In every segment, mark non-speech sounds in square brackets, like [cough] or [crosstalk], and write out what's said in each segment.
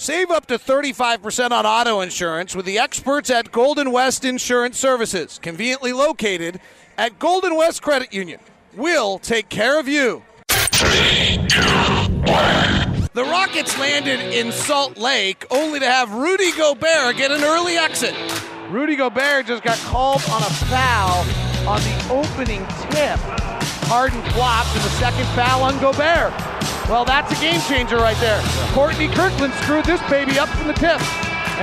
Save up to 35% on auto insurance with the experts at Golden West Insurance Services, conveniently located at Golden West Credit Union. We'll take care of you. The Rockets landed in Salt Lake only to have Rudy Gobert get an early exit. Rudy Gobert just got called on a foul on the opening tip. Harden flopped and the second foul on Gobert. Well, that's a game changer right there. Courtney Kirkland screwed this baby up from the tip.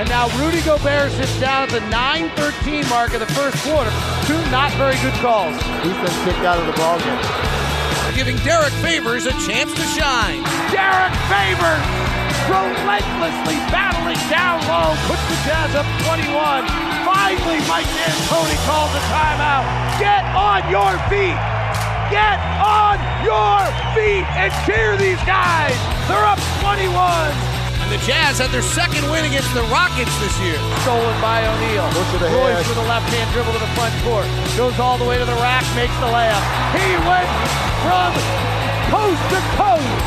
And now Rudy Gobert sits down at the 9-13 mark of the first quarter. Two not very good calls. He's been kicked out of the ballgame. Giving Derrick Favors a chance to shine. Derrick Favors relentlessly battling down low, puts the Jazz up 21. Finally, Mike D'Antoni calls a timeout. Get on your feet. Get on your feet and cheer these guys. They're up 21. And the Jazz had their second win against the Rockets this year. Stolen by O'Neal. Push it Royce ahead. with a left hand dribble to the front court. Goes all the way to the rack, makes the layup. He went from coast to coast.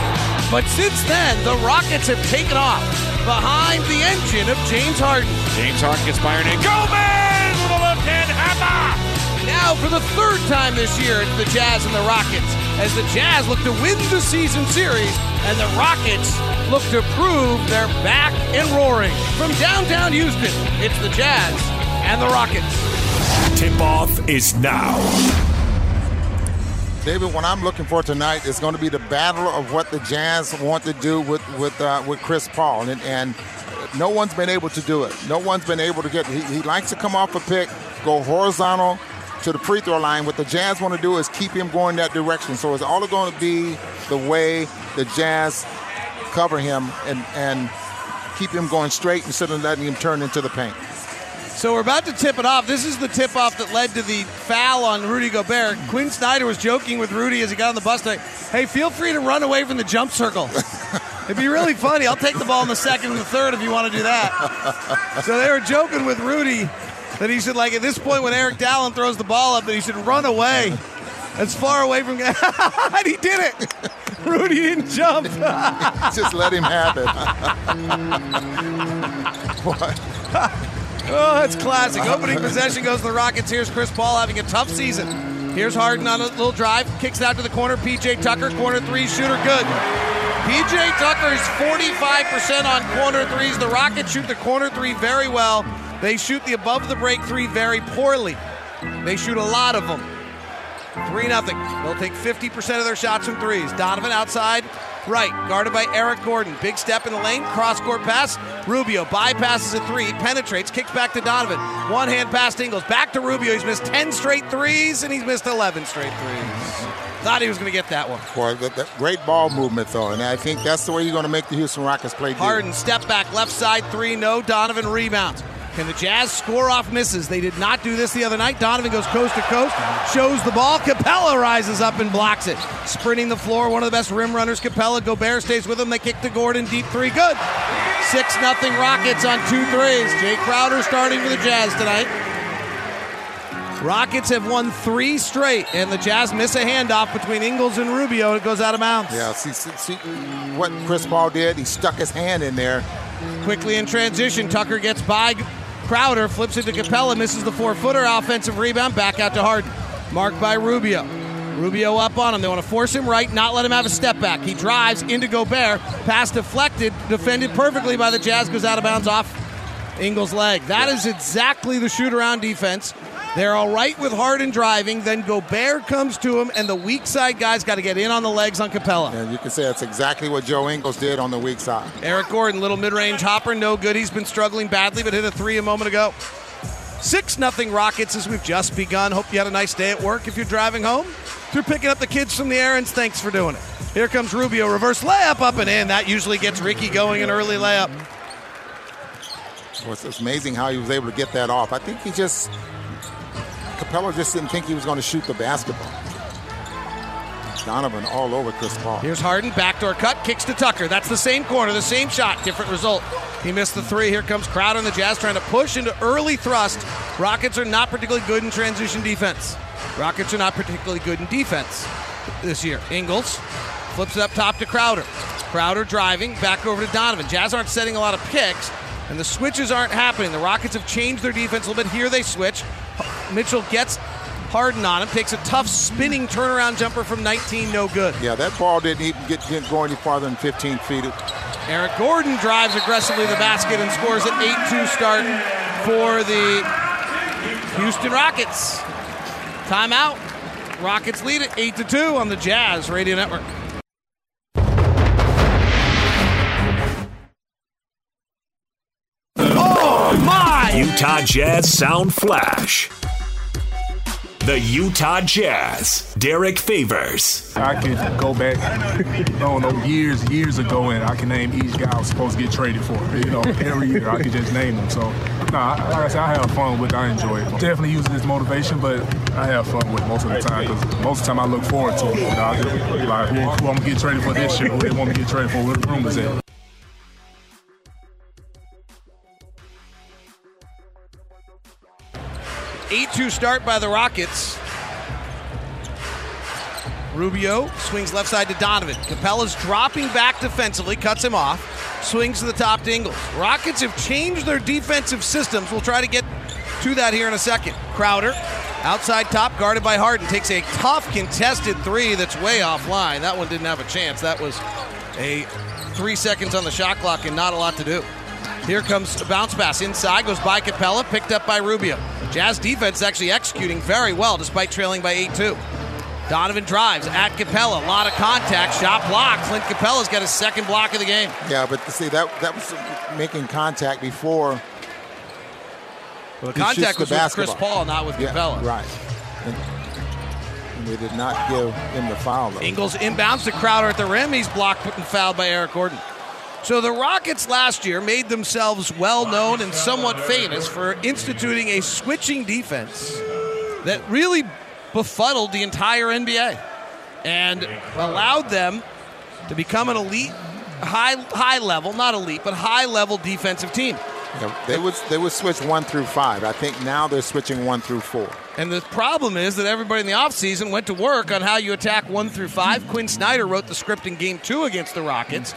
But since then, the Rockets have taken off behind the engine of James Harden. James Harden gets fired in. Gomez with Now, for the third time this year, it's the Jazz and the Rockets. As the Jazz look to win the season series, and the Rockets look to prove they're back and roaring. From downtown Houston, it's the Jazz and the Rockets. Tip off is now. David, what I'm looking for tonight is going to be the battle of what the Jazz want to do with with uh, with Chris Paul, and, and no one's been able to do it. No one's been able to get. He, he likes to come off a pick, go horizontal to the free throw line. What the Jazz want to do is keep him going that direction. So it's all going to be the way the Jazz cover him and and keep him going straight instead of letting him turn into the paint. So we're about to tip it off. This is the tip off that led to the foul on Rudy Gobert. Quin Snyder was joking with Rudy as he got on the bus tonight. Hey, feel free to run away from the jump circle. [laughs] It'd be really funny. I'll take the ball in the second and the third if you want to do that. So they were joking with Rudy that he should, like, at this point when Eric Dalen throws the ball up, that he should run away as far away from. [laughs] and he did it. Rudy didn't jump. [laughs] Just let him have it. [laughs] Oh, that's classic. Opening possession goes to the Rockets. Here's Chris Paul having a tough season. Here's Harden on a little drive, kicks it out to the corner. PJ Tucker, corner three shooter, good. PJ Tucker is 45% on corner threes. The Rockets shoot the corner three very well. They shoot the above the break three very poorly. They shoot a lot of them. 3 0. They'll take 50% of their shots from threes. Donovan outside, right, guarded by Eric Gordon. Big step in the lane, cross court pass. Rubio bypasses a three, penetrates, kicks back to Donovan. One hand pass to Ingles. Back to Rubio. He's missed 10 straight threes, and he's missed 11 straight threes. Thought he was going to get that one. Boy, that, that great ball movement though, and I think that's the way you're going to make the Houston Rockets play. Harden, step back, left side three, no. Donovan rebounds. Can the Jazz score off misses? They did not do this the other night. Donovan goes coast to coast, shows the ball. Capela rises up and blocks it. Sprinting the floor, one of the best rim runners. Capela, Gobert stays with him. They kick to Gordon, deep three, good. 6 nothing Rockets on two threes. Jae Crowder starting for the Jazz tonight. Rockets have won three straight, and the Jazz miss a handoff between Ingles and Rubio. and It goes out of bounds. Yeah, see, see, see what Chris Paul did? He stuck his hand in there. Quickly in transition, Tucker gets by Crowder, flips it to Capela, misses the four footer, offensive rebound, back out to Harden. Marked by Rubio. Rubio up on him. They want to force him right, not let him have a step back. He drives into Gobert. Pass deflected, defended perfectly by the Jazz, goes out of bounds off Ingles' leg. That is exactly the shoot around defense. They're all right with Harden driving. Then Gobert comes to him, and the weak side guys got to get in on the legs on Capela. And you can say that's exactly what Joe Ingles did on the weak side. Eric Gordon, little mid-range hopper, no good. He's been struggling badly, but hit a three a moment ago. Six nothing Rockets as we've just begun. Hope you had a nice day at work. If you're driving home, if you're picking up the kids from the errands, thanks for doing it. Here comes Rubio, reverse layup up and in. That usually gets Ricky going an early layup. Well, it's it's amazing how he was able to get that off. I think he just Capela just didn't think he was going to shoot the basketball. Donovan all over Chris Paul. Here's Harden, backdoor cut, kicks to Tucker. That's the same corner, the same shot, different result. He missed the three. Here comes Crowder and the Jazz trying to push into early thrust. Rockets are not particularly good in transition defense. Rockets are not particularly good in defense this year. Ingles Flips it up top to Crowder. Crowder driving back over to Donovan. Jazz aren't setting a lot of picks, and the switches aren't happening. The Rockets have changed their defense a little bit. Here they switch. Mitchell gets Harden on him, takes a tough spinning turnaround jumper from 19, no good. Yeah, that ball didn't even get didn't go any farther than 15 feet. Eric Gordon drives aggressively the basket and scores an 8-2 start for the Houston Rockets. Timeout. Rockets lead it 8 to 2 on the Jazz Radio Network. Oh my! Utah Jazz Sound Flash. The Utah Jazz, Derrick Favors. I could go back, I don't know, years, years ago, and I can name each guy I was supposed to get traded for. You know, [laughs] every year I could just name them. So, nah, like I said, I have fun with it. I enjoy it. Definitely use it as motivation, but I have fun with it most of the time because most of the time I look forward to it. You know, I just, like, who, who I'm going to get traded for this year, who they want me to get traded for, where the room is at. Eight-two start by the Rockets. Rubio swings left side to Donovan. Capela's dropping back defensively, cuts him off, swings to the top to Ingles. Rockets have changed their defensive systems. We'll try to get to that here in a second. Crowder, outside top, guarded by Harden, takes a tough contested three that's way offline. That one didn't have a chance. That was a three seconds on the shot clock and not a lot to do. Here comes a bounce pass inside, goes by Capela, picked up by Rubio. Jazz defense actually executing very well despite trailing by 8 2. Donovan drives at Capela. A lot of contact. Shot blocked. Clint Capela's got his second block of the game. Yeah, but see that that was making contact before. Well, the contact the was with Chris. Paul, not with Yeah, Capela. right. And, and they did not give him the foul. Though. Ingles inbounds to Crowder at the rim. He's blocked and fouled by Eric Gordon. So the Rockets last year made themselves well known and somewhat famous for instituting a switching defense that really befuddled the entire NBA and allowed them to become an elite, high high level, not elite, but high level defensive team. Yeah, they would they would switch one through five. I think now they're switching one through four. And the problem is that everybody in the offseason went to work on how you attack one through five. Quin Snyder wrote the script in game two against the Rockets.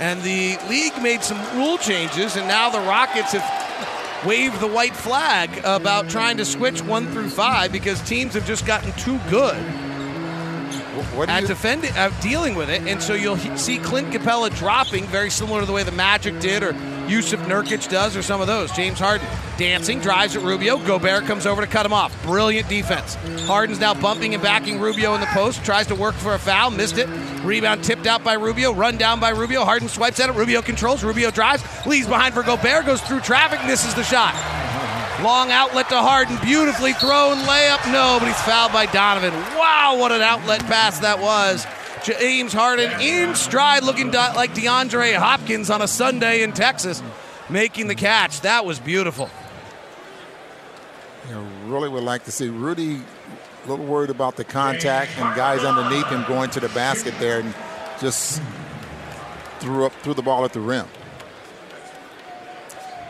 And the league made some rule changes, and now the Rockets have waved the white flag about trying to switch one through five because teams have just gotten too good at you, defending, at dealing with it. And so you'll see Clint Capela dropping, very similar to the way the Magic did, or Jusuf Nurkic does, or some of those. James Harden dancing, drives at Rubio. Gobert comes over to cut him off. Brilliant defense. Harden's now bumping and backing Rubio in the post, tries to work for a foul, missed it. Rebound tipped out by Rubio, run down by Rubio. Harden swipes at it. Rubio controls. Rubio drives, leaves behind for Gobert, goes through traffic, misses the shot. Long outlet to Harden, beautifully thrown layup. No, but he's fouled by Donovan. Wow, what an outlet pass that was. James Harden in stride, looking like DeAndre Hopkins on a Sunday in Texas, making the catch. That was beautiful. know, really would like to see Rudy. A little worried about the contact and guys underneath him going to the basket there and just threw up threw the ball at the rim.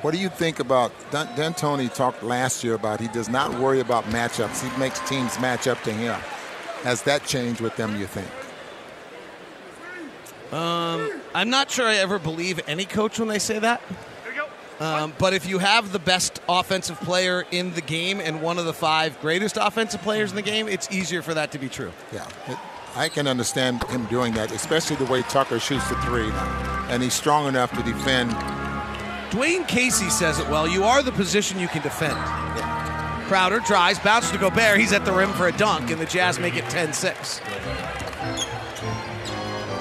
What do you think about Dan- D'Antoni talked last year about he does not worry about matchups. He makes teams match up to him. Has that changed with them, you think? I'm not sure I ever believe any coach when they say that. Um, but if you have the best offensive player in the game and one of the five greatest offensive players in the game, it's easier for that to be true. Yeah. It, I can understand him doing that, especially the way Tucker shoots the three. And he's strong enough to defend. Dwane Casey says it well. You are the position you can defend. Crowder drives, bounces to Gobert. He's at the rim for a dunk, and the Jazz make it 10 6.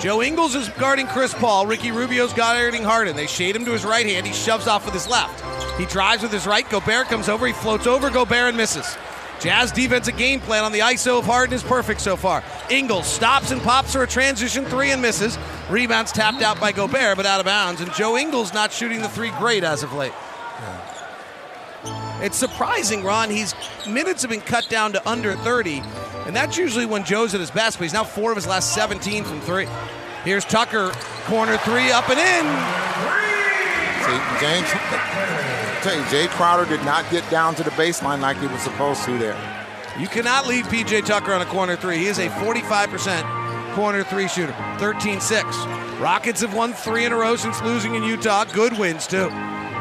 Joe Ingles is guarding Chris Paul. Ricky Rubio's guarding Harden. They shade him to his right hand. He shoves off with his left. He drives with his right. Gobert comes over. He floats over Gobert and misses. Jazz defensive game plan on the ISO of Harden is perfect so far. Ingles stops and pops for a transition three and misses. Rebounds tapped out by Gobert, but out of bounds. And Joe Ingles not shooting the three great as of late. It's surprising, Ron. He's minutes have been cut down to under 30, and that's usually when Joe's at his best. But he's now four of his last 17 from three. Here's Tucker, corner three, up and in. See, James, tell you, Jae Crowder did not get down to the baseline like he was supposed to there. You cannot leave PJ Tucker on a corner three. He is a 45% corner three shooter. 13 6. Rockets have won three in a row since losing in Utah. Good wins, too.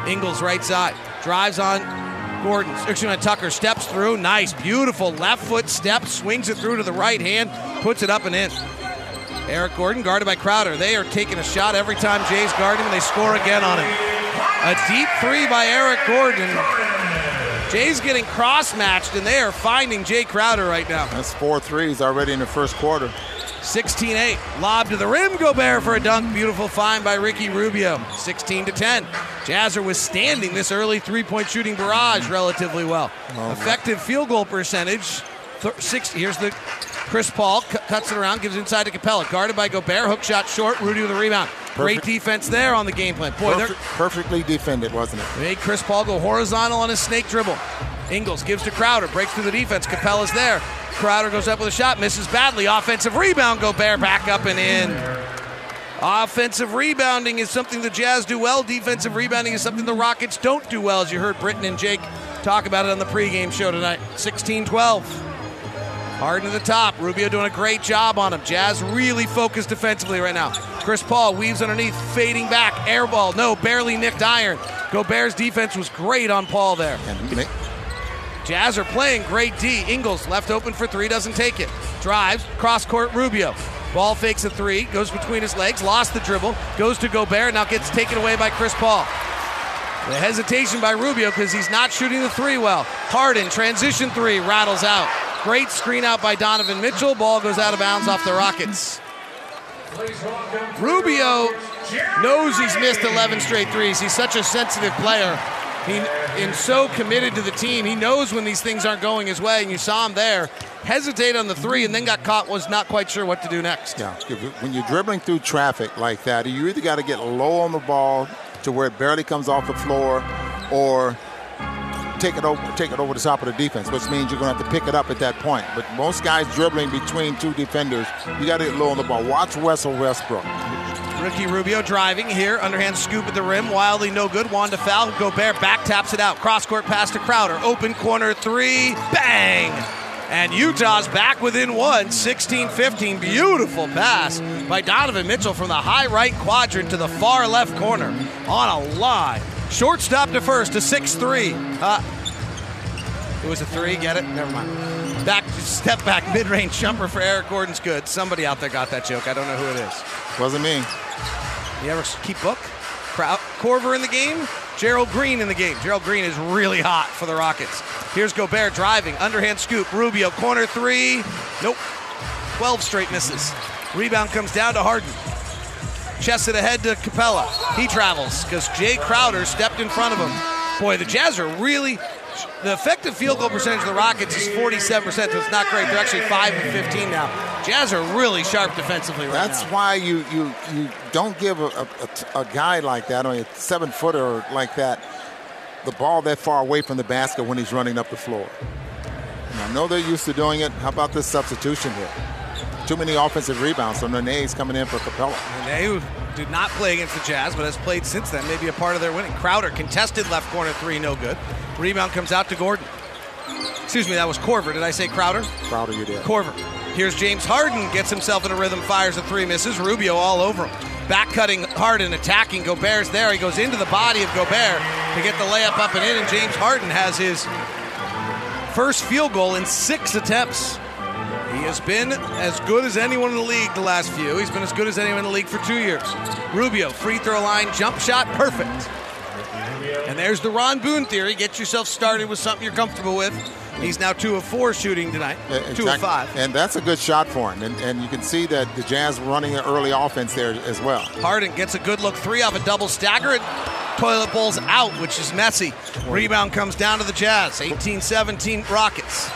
Ingles right side. Drives on Gordon. Excuse me, Tucker steps through. Nice, beautiful left foot step. Swings it through to the right hand. Puts it up and in. Eric Gordon guarded by Crowder. They are taking a shot every time Jae's guarding and they score again on him. A deep three by Eric Gordon. Jae's getting cross matched, and they are finding Jae Crowder right now. That's four threes already in the first quarter. 16 8. Lob to the rim. Gobert for a dunk. Beautiful find by Ricky Rubio. 16 to 10. Jazz are withstanding this early three point shooting barrage relatively well. Oh, Effective field goal percentage. Th- six, here's the Chris Paul cu- cuts it around, gives it inside to Capela. Guarded by Gobert. Hook shot short. Rudy with the rebound. Great defense there on the game plan. Boy, they're Perfect, perfectly defended, wasn't it? Made Chris Paul go horizontal on his snake dribble. Ingles gives to Crowder, breaks through the defense. Capela's there. Crowder goes up with a shot, misses badly. Offensive rebound, Gobert back up and in. Offensive rebounding is something the Jazz do well. Defensive rebounding is something the Rockets don't do well, as you heard Britton and Jake talk about it on the pregame show tonight. 16 12. Harden to the top. Rubio doing a great job on him. Jazz really focused defensively right now. Chris Paul weaves underneath, fading back. Air ball. No, barely nicked iron. Gobert's defense was great on Paul there. And Jazz are playing great D. Ingles left open for three, doesn't take it. Drives, cross court, Rubio. Ball fakes a three, goes between his legs, lost the dribble, goes to Gobert, now gets taken away by Chris Paul. The hesitation by Rubio because he's not shooting the three well. Harden, transition three, rattles out. Great screen out by Donovan Mitchell. Ball goes out of bounds off the Rockets. Rubio knows he's missed 11 straight threes. He's such a sensitive player. He and so committed to the team. He knows when these things aren't going his way, and you saw him there hesitate on the three and then got caught. Was not quite sure what to do next. Yeah, when you're dribbling through traffic like that, you either got to get low on the ball to where it barely comes off the floor, or take it over, take it over the top of the defense, which means you're going to have to pick it up at that point. But most guys dribbling between two defenders, you got to get low on the ball. Watch Russell Westbrook. Ricky Rubio driving here, underhand scoop at the rim, wildly no good. Wanda foul. Gobert back taps it out. Cross court pass to Crowder. Open corner three. Bang! And Utah's back within one, 16 15. Beautiful pass by Donovan Mitchell from the high right quadrant to the far left corner on a line. Shortstop to first, a 6 3. Uh, it was a three, get it? Never mind. Back, step back, mid range jumper for Eric Gordon's good. Somebody out there got that joke. I don't know who it is. Wasn't me. You ever keep book? Crowd, Korver in the game, Gerald Green in the game. Gerald Green is really hot for the Rockets. Here's Gobert driving, underhand scoop, Rubio, corner three. Nope. 12 straight misses. Rebound comes down to Harden. Chests it ahead to Capela. He travels because Jae Crowder stepped in front of him. Boy, the Jazz are really. The effective field goal percentage of the Rockets is 47%, so it's not great. They're actually 5 and 15 now. Jazz are really sharp defensively right That's now. why you, you, you don't give a, a, a guy like that, or a seven footer like that, the ball that far away from the basket when he's running up the floor. And I know they're used to doing it. How about this substitution here? Too many offensive rebounds, so Nene's coming in for Capela. Nene, who did not play against the Jazz, but has played since then, maybe a part of their winning. Crowder contested left corner three, no good. Rebound comes out to Gordon. Excuse me, that was Korver. Did I say Crowder? Crowder, you did. Korver. Here's James Harden, gets himself in a rhythm, fires a three, misses. Rubio all over him. Back cutting Harden, attacking. Gobert's there. He goes into the body of Gobert to get the layup up and in, and James Harden has his first field goal in six attempts. He has been as good as anyone in the league the last few. He's been as good as anyone in the league for two years. Rubio, free throw line, jump shot, perfect. And there's the Ron Boone theory. Get yourself started with something you're comfortable with. He's now two of four shooting tonight. Uh, Two of five. And that's a good shot for him. And, and you can see that the Jazz running an early offense there as well. Harden gets a good look three off a double stagger. Toilet bowl's out, which is messy. Rebound comes down to the Jazz. 18 17 Rockets.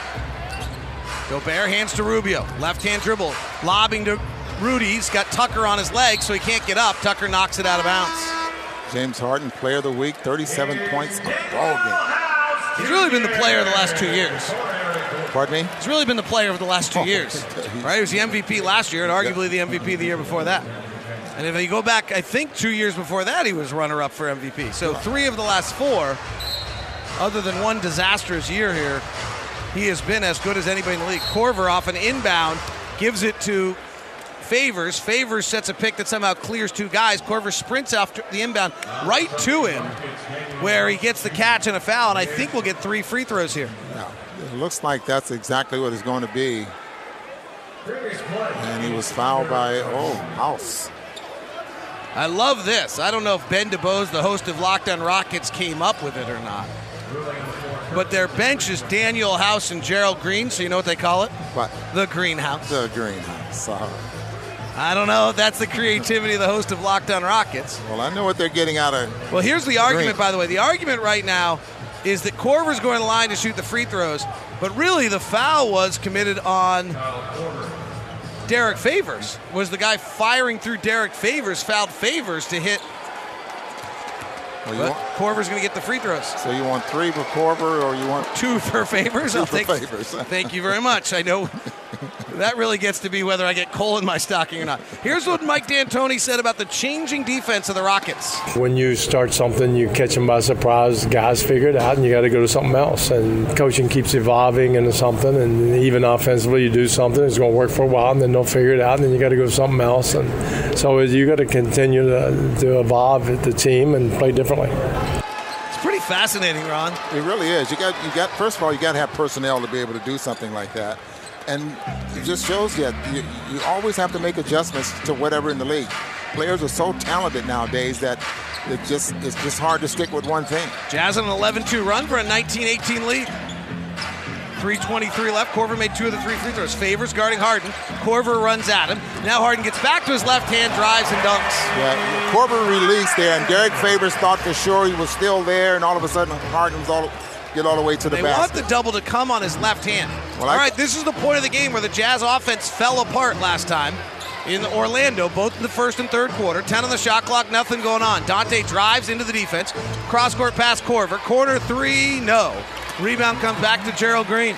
Gobert hands to Rubio. Left hand dribble. Lobbing to Rudy. He's got Tucker on his leg, so he can't get up. Tucker knocks it out of bounds. James Harden, player of the week, 37 points ball game. He's really been the player of the last two years. Pardon me? He's really been the player of the last two Oh, years. [laughs] Right? He was the MVP last year and arguably the MVP the year before that. And if you go back, I think two years before that, he was runner up for MVP. So three of the last four, other than one disastrous year here, he has been as good as anybody in the league. Korver off an inbound gives it to Favors. Favors sets a pick that somehow clears two guys. Korver sprints after the inbound right to him, where he gets the catch and a foul, and I think we'll get three free throws here. Yeah, it looks like that's exactly what it's going to be. And he was fouled by, oh, House. I love this. I don't know if Ben DuBose, the host of Locked On Rockets, came up with it or not. But their bench is Danuel House and Gerald Green, so you know what they call it? What? The Greenhouse. The Greenhouse. Uh, I don't know if that's the creativity of the host of Locked On Rockets. well, I know what they're getting out of. Well, here's the argument, Green. by the way. The argument right now is that Korver's going to the line to shoot the free throws, but really the foul was committed on Derrick Favors. Was the guy firing through Derrick Favors fouled Favors to hit? Well, you want, Korver's going to get the free throws. so you want three for Korver or you want Two for Favors. two I'll for take. Favors? [laughs] Thank you very much. I know [laughs] that really gets to be whether I get coal in my stocking or not. Here's what Mike D'Antoni said about the changing defense of the Rockets. When you start something, you catch them by surprise. Guys figure it out, and you got to go to something else. And coaching keeps evolving into something. And even offensively, you do something, it's going to work for a while, and then they'll figure it out, and then you got to go to something else. And so you got to continue to, to evolve the team and play differently. It's pretty fascinating, Ron. It really is. You got you got first of all you got to have personnel to be able to do something like that, and it just shows you you, you always have to make adjustments to whatever in the league. Players are so talented nowadays that it just it's just hard to stick with one thing. Jazz on an 11-2 run for a 19-18 lead. 3.23 left. Korver made two of the three free throws. Favors guarding Harden. Korver runs at him. Now Harden gets back to his left hand, drives and dunks. Yeah, Corbin released there, and Derek Favors thought for sure he was still there, and all of a sudden Harden was all get all the way to the They want the double to come on his left hand. Well, All I- right, this is the point of the game where the Jazz offense fell apart last time in Orlando, both in the first and third quarter. 10 on the shot clock, nothing going on. Dante drives into the defense. Cross court pass Korver. Corner three, no. Rebound comes back to Gerald Green.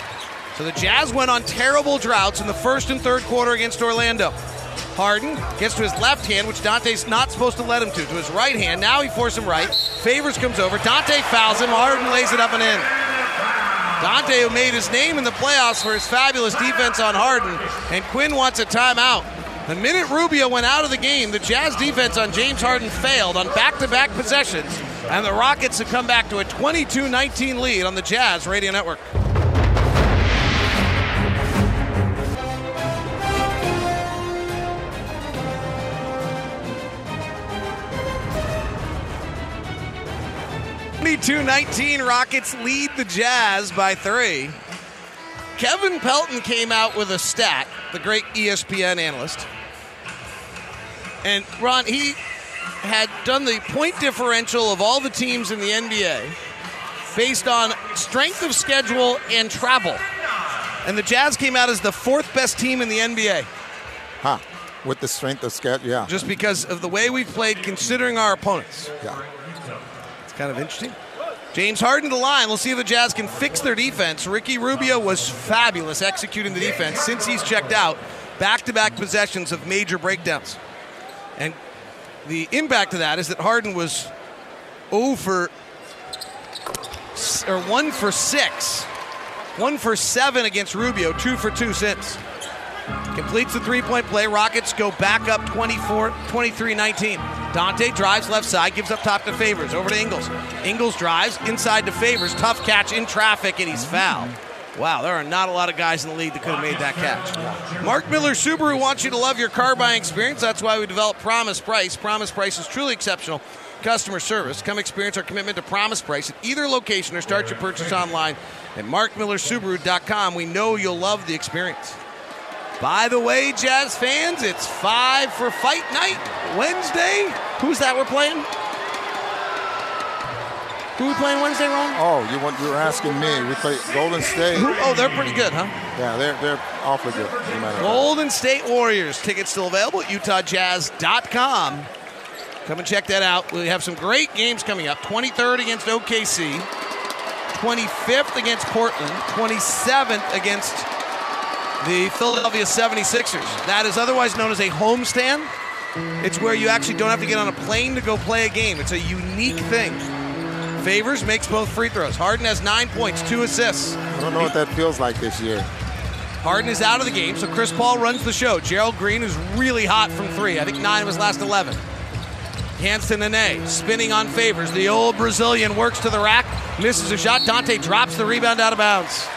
So the Jazz went on terrible droughts in the first and third quarter against Orlando. Harden gets to his left hand, which Dante's not supposed to let him to. To his right hand. Now he forced him right. Favors comes over. Dante fouls him. Harden lays it up and in. Dante, who made his name in the playoffs for his fabulous defense on Harden, and Quin wants a timeout. The minute Rubio went out of the game, the Jazz defense on James Harden failed on back to back possessions, and the Rockets have come back to a 22 19 lead on the Jazz Radio Network. Twenty-two nineteen Rockets lead the Jazz by three. Kevin Pelton came out with a stat, the great ESPN analyst. And Ron, he had done the point differential of all the teams in the NBA based on strength of schedule and travel. And the Jazz came out as the fourth best team in the NBA Huh? With the strength of schedule, yeah, just because of the way we played considering our opponents. yeah. It's kind of interesting. James Harden to the line. We'll see if the Jazz can fix their defense. Ricky Rubio was fabulous executing the defense since he's checked out. Back to back possessions of major breakdowns. And the impact of that is that Harden was oh over or 1 for 6. 1 for 7 against Rubio, 2 for 2 since. Completes the three point play. Rockets go back up 24, 23 19. Dante drives left side, gives up top to Favors. Over to Ingles. Ingles drives inside to Favors. Tough catch in traffic, and he's fouled. Wow, there are not a lot of guys in the league that could have made that catch. Mark Miller Subaru wants you to love your car buying experience. That's why we developed Promise Price. Promise Price is truly exceptional customer service. Come experience our commitment to Promise Price at either location or start your purchase online at markmillersubaru.com. We know you'll love the experience. By the way, Jazz fans, it's five for fight night Wednesday. Who's that we're playing? Who we playing Wednesday, Ron? Oh, you want you were asking me? We play Golden State. Oh, they're pretty good, huh? Yeah, they're they're awfully good. as a matter. Golden State Warriors. Tickets still available at UtahJazz.com. Come and check that out. We have some great games coming up. 23rd against OKC, 25th against Portland, 27th against the Philadelphia 76ers. That is otherwise known as a homestand. It's where you actually don't have to get on a plane to go play a game. It's a unique thing. Favors makes both free throws. Harden has nine points, two assists. I don't know what that feels like this year. Harden is out of the game, so Chris Paul runs the show. Gerald Green is really hot from three. I think nine of his last 11. Hands to Nene, spinning on favors. The old Brazilian works to the rack, misses a shot. Dante drops the rebound out of bounds.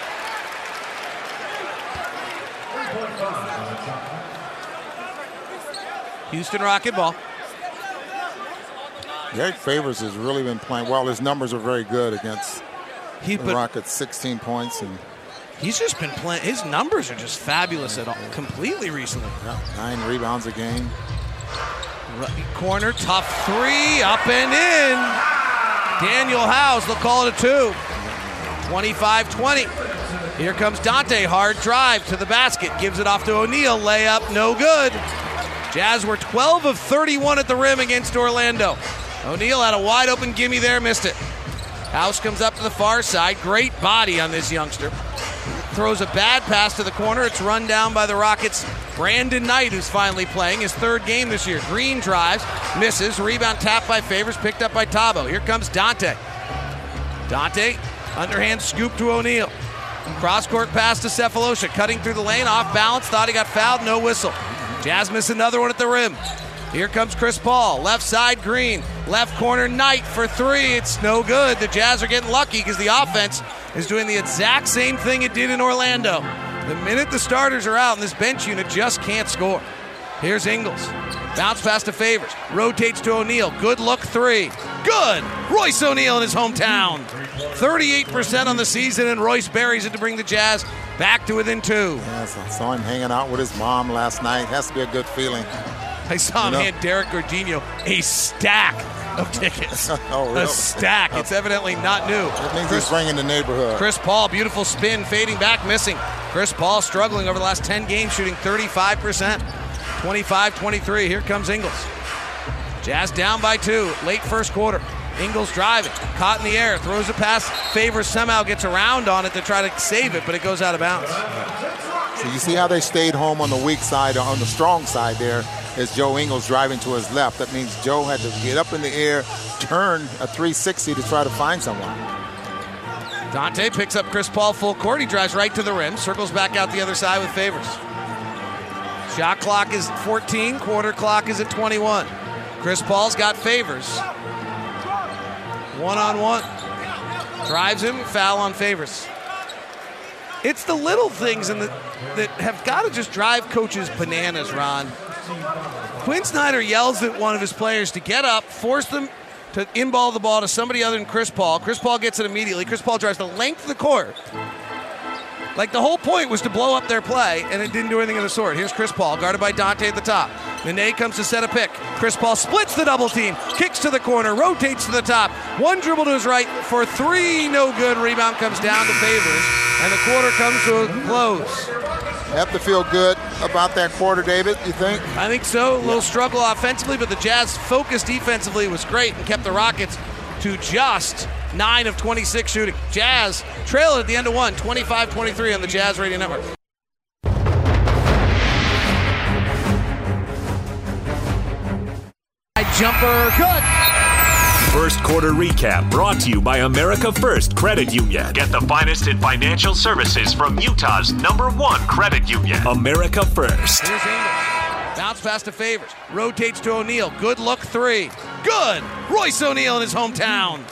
Houston Rocket ball. Derrick Favors has really been playing well. His numbers are very good against He, the Rockets, 16 points and he's just been playing. His numbers are just fabulous at all, completely recently. yeah, nine rebounds a game. Right Corner, tough three, up and in. Danuel House, they'll call it a two. 25 20. Here comes Dante, hard drive to the basket, gives it off to O'Neal, layup, no good. Jazz were 12 of 31 at the rim against Orlando. O'Neal had a wide open gimme there, missed it. House comes up to the far side, great body on this youngster. Throws a bad pass to the corner. It's run down by the Rockets. Brandon Knight, who's finally playing his third game this year. Green drives, misses. Rebound tapped by Favors, picked up by Thabo. Here comes Dante. Dante, underhand scoop to O'Neal. Cross court pass to Sefolosha, cutting through the lane, off balance, thought he got fouled, no whistle. Jazz missed another one at the rim. Here comes Chris Paul, left side Green, left corner Knight for three. It's no good. The Jazz are getting lucky because the offense is doing the exact same thing it did in Orlando. The minute the starters are out and this bench unit just can't score. Here's Ingles. Bounce pass to Favors. Rotates to O'Neal. Good look three. Good. Royce O'Neal in his hometown. 38% on the season, and Royce buries it to bring the Jazz back to within two. Yes, I saw him hanging out with his mom last night. Has to be a good feeling. I saw him You know- hand Derek Gordino a stack of tickets. [laughs] Oh, really? A stack. Oh. It's evidently not new. It means Chris, he's bringing the neighborhood. Chris Paul, beautiful spin, fading back, missing. Chris Paul struggling over the last 10 games, shooting 35%. 25 23. Here comes Ingles. Jazz down by two, late first quarter. Ingles driving, caught in the air, throws a pass. Favors somehow gets around on it to try to save it, but it goes out of bounds. So you see how they stayed home on the weak side, on the strong side there, is Joe Ingles driving to his left. That means Joe had to get up in the air, turn a 360 to try to find someone. Dante picks up Chris Paul full court. He drives right to the rim, circles back out the other side with favors. Shot clock is 14, quarter clock is at 21. Chris Paul's got favors. One on one. Drives him, foul on favors. It's the little things in the, that have got to just drive coaches bananas, Ron. Quin Snyder yells at one of his players to get up, force them to inball the ball to somebody other than Chris Paul. Chris Paul gets it immediately. Chris Paul drives the length of the court. Like the whole point was to blow up their play, and it didn't do anything of the sort. Here's Chris Paul, guarded by Dante at the top. Nene comes to set a pick. Chris Paul splits the double team, kicks to the corner, rotates to the top. One dribble to his right for three, no good. Rebound comes down to Favors, and the quarter comes to a close. Have to feel good about that quarter, David, you think? I think so. A little struggle offensively, but the Jazz focus defensively was great and kept the Rockets to just 9 of 26 shooting. Jazz trail at the end of one, 25 23 on the Jazz Radio Network. Jumper, good. First quarter recap brought to you by America First Credit Union. Get the finest in financial services from Utah's number one credit union, America First. Here's. Bounce pass to Favors. Rotates to O'Neal. Good look three. Good. Royce O'Neal in his hometown.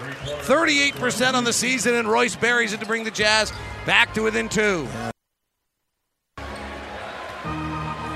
38% on the season, and Royce buries it to bring the Jazz back to within two.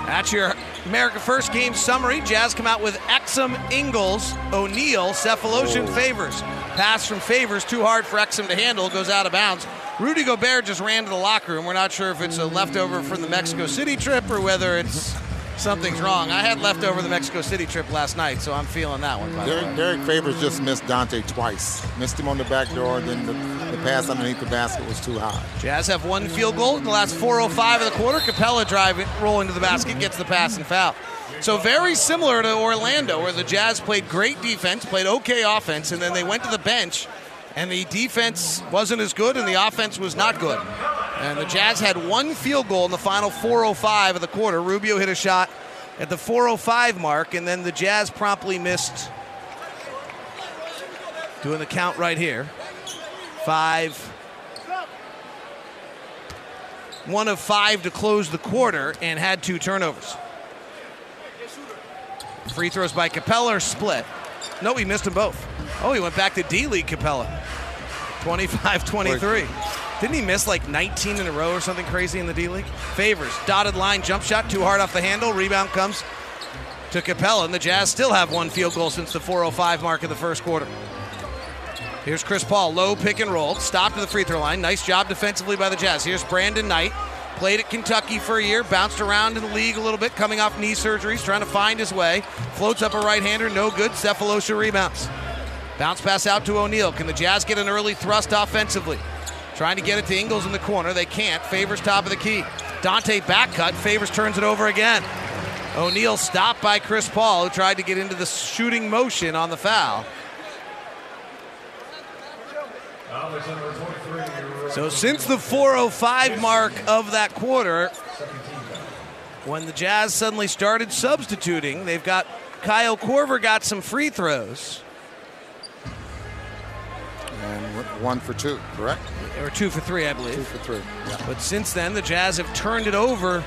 That's your America First game summary. Jazz come out with Exum, Ingles, O'Neal, Cephalosian, oh. Favors. Pass from Favors, too hard for Exum to handle, goes out of bounds. Rudy Gobert just ran to the locker room. We're not sure if it's a leftover from the Mexico City trip or whether it's something's wrong. I had leftover the Mexico City trip last night, so I'm feeling that one. By the way. Derrick, Derrick Favors just missed Dante twice. Missed him on the back door, then the, the pass underneath the basket was too high. Jazz have one field goal in the last 4:05 of the quarter. Capela driving, rolling to the basket, gets the pass and foul. So very similar to Orlando, where the Jazz played great defense, played okay offense, and then they went to the bench, and the defense wasn't as good, and the offense was not good. And the Jazz had one field goal in the final 4:05 of the quarter. Rubio hit a shot at the 4:05 mark, and then the Jazz promptly missed. Doing the count right here. Five, one of five to close the quarter and had two turnovers. Free throws by Capela split. No, he missed them both. Oh, he went back to D League Capela. 25 23. Didn't he miss like 19 in a row or something crazy in the D League? Favors, dotted line jump shot, too hard off the handle. Rebound comes to Capela, and the Jazz still have one field goal since the 405 mark of the first quarter. Here's Chris Paul, low pick and roll, stopped to the free throw line. Nice job defensively by the Jazz. Here's Brandon Knight, played at Kentucky for a year, bounced around in the league a little bit, coming off knee surgeries, trying to find his way. Floats up a right hander, no good. Sefolosha rebounds. Bounce pass out to O'Neal. Can the Jazz get an early thrust offensively? Trying to get it to Ingles in the corner. They can't. Favors top of the key. Dante back cut. Favors turns it over again. O'Neal stopped by Chris Paul, who tried to get into the shooting motion on the foul. So since the 405 mark of that quarter, when the Jazz suddenly started substituting, they've got Kyle Korver got some free throws. One for two, correct? Or two for three, I believe. Two for three. Yeah. But since then, the Jazz have turned it over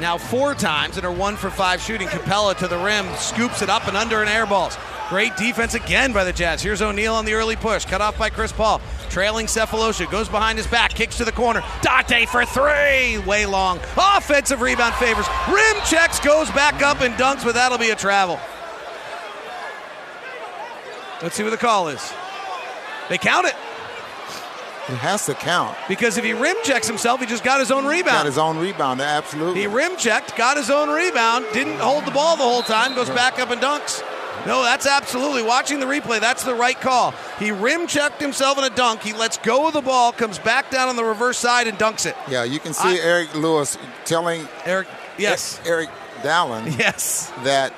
now four times and are one for five shooting. Capela to the rim, scoops it up and under and air balls. Great defense again by the Jazz. Here's O'Neal on the early push, cut off by Chris Paul. Trailing Sefolosha, goes behind his back, kicks to the corner. Dante for three, way long. Offensive rebound favors. Rim checks, goes back up and dunks, but that'll be a travel. Let's see what the call is. They count it. It has to count. Because if he rim checks himself, he just got his own rebound. Got his own rebound, absolutely. He rim checked, got his own rebound, didn't hold the ball the whole time, goes back up and dunks. No, that's absolutely watching the replay. That's the right call. He rim checked himself in a dunk. He lets go of the ball, comes back down on the reverse side, and dunks it. Yeah, you can see I, Eric Lewis telling Eric, yes, Eric Dalen, [laughs] yes, that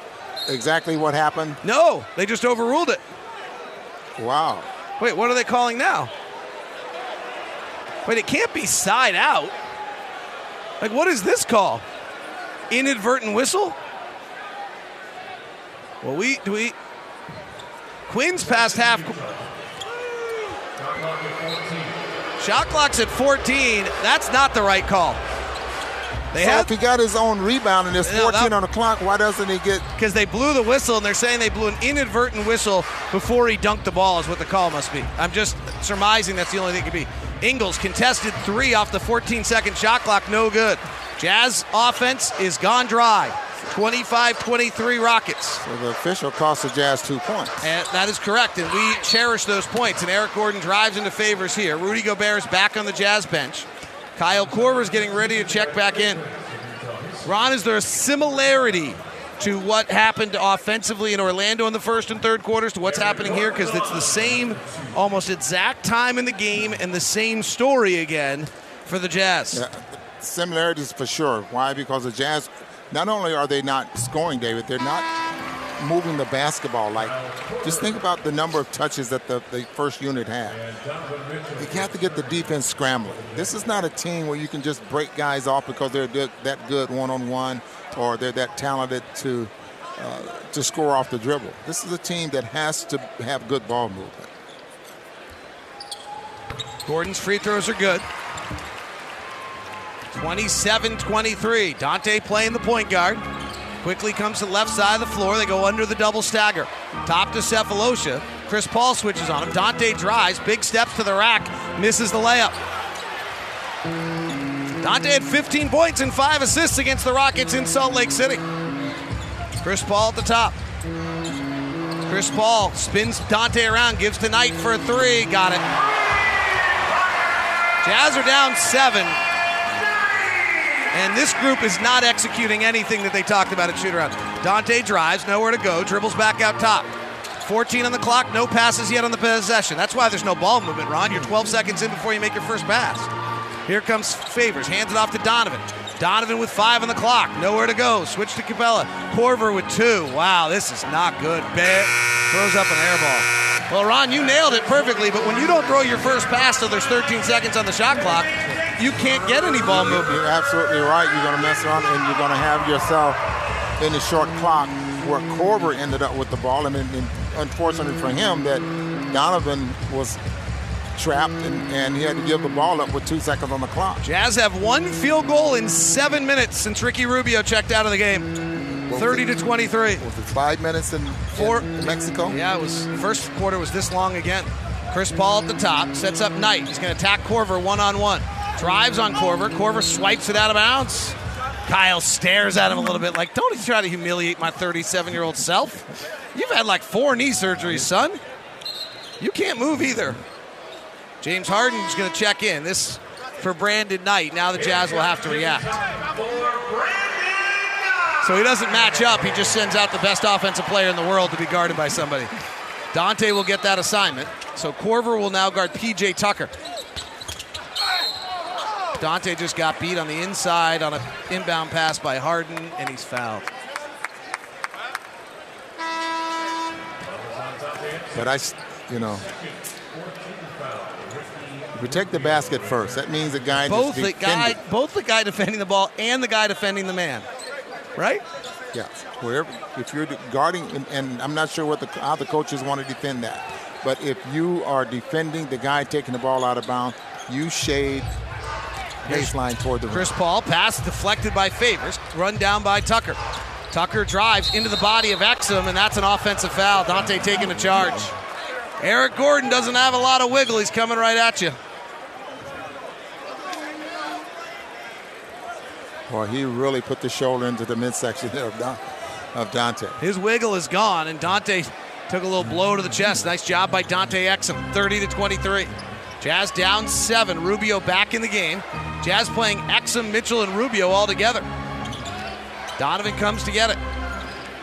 exactly what happened. No, they just overruled it. Wow. Wait, what are they calling now? Wait, it can't be side out. Like, what is this call? Inadvertent whistle? Well, we do we. Quin's past half. Shot clock's at 14. That's not the right call. They so if he got his own rebound and there's 14 that, on the clock, why doesn't he get? Because they blew the whistle and they're saying they blew an inadvertent whistle before he dunked the ball. Is what the call must be. I'm just surmising that's the only thing it could be. Ingles contested three off the 14 second shot clock, no good. Jazz offense is gone dry. 25 23 Rockets. So the official cost the Jazz two points. And that is correct, and we cherish those points. And Eric Gordon drives into favors here. Rudy Gobert is back on the Jazz bench. Kyle Korver is getting ready to check back in. Ron, is there a similarity to what happened offensively in Orlando in the first and third quarters to what's happening here? Because it's the same, almost exact time in the game and the same story again for the Jazz. Yeah, similarities for sure. Why? Because the Jazz not only are they not scoring, David, they're not moving the basketball. Like, just think about the number of touches that the, the first unit had. You have to get the defense scrambling. This is not a team where you can just break guys off because they're that good one on one or they're that talented to uh, to score off the dribble. This is a team that has to have good ball movement. Gordon's free throws are good. 27 23. Dante playing the point guard. Quickly comes to the left side of the floor. They go under the double stagger. Top to Sefolosha. Chris Paul switches on him. Dante drives. Big steps to the rack. Misses the layup. Dante had 15 points and 5 assists against the Rockets in Salt Lake City. Chris Paul at the top. Chris Paul spins Dante around, gives to Knight for a three. Got it. Jazz are down seven. And this group is not executing anything that they talked about at shoot around. Dante drives, nowhere to go, dribbles back out top. 14 on the clock, no passes yet on the possession. That's why there's no ball movement, Ron. You're 12 seconds in before you make your first pass. Here comes Favors, hands it off to Donovan. Donovan with five on the clock, nowhere to go. Switch to Capela. Korver with two. Wow, this is not good. Bear throws up an air ball. Well, Ron, you nailed it perfectly, but when you don't throw your first pass till there's 13 seconds on the shot clock, you can't get any ball movement. You're absolutely right. You're going to mess around and you're going to have yourself in the short clock where Korver ended up with the ball. I mean, unfortunately for him, that Donovan was trapped, and, and he had to give the ball up with two seconds on the clock. Jazz have one field goal in seven minutes since Ricky Rubio checked out of the game. 30 to 23. Was it five minutes in, Four. in Mexico? Yeah, it was first quarter was this long again. Chris Paul at the top sets up Knight. He's going to attack Korver one on one. Drives on Korver. Korver swipes it out of bounds. Kyle stares at him a little bit like, "Don't try to humiliate my 37 year old self. You've had like four knee surgeries, son. You can't move either." James Harden's going to check in. This for Brandon Knight. Now the Jazz will have to react. So he doesn't match up. He just sends out the best offensive player in the world to be guarded by somebody. Dante will get that assignment. So Korver will now guard PJ Tucker. Dante just got beat on the inside on an inbound pass by Harden, and he's fouled. But I, you know, protect the basket first. That means the guy Both the guy, both the guy defending the ball and the guy defending the man, right? Yeah. Wherever, if you're guarding, and, and I'm not sure what the how the coaches want to defend that, but if you are defending the guy taking the ball out of bounds, you shade baseline toward the rim. Chris Paul pass deflected by Favors, run down by Tucker. Tucker drives into the body of Exum, and that's an offensive foul. Dante taking a charge. Eric Gordon doesn't have a lot of wiggle. He's coming right at you. Well, he really put the shoulder into the midsection [laughs] of, Don, of Dante. His wiggle is gone, and Dante took a little blow to the chest. Nice job by Dante Exum, 30 to 23. Jazz down seven. Rubio back in the game. Jazz playing Exum, Mitchell, and Rubio all together. Donovan comes to get it.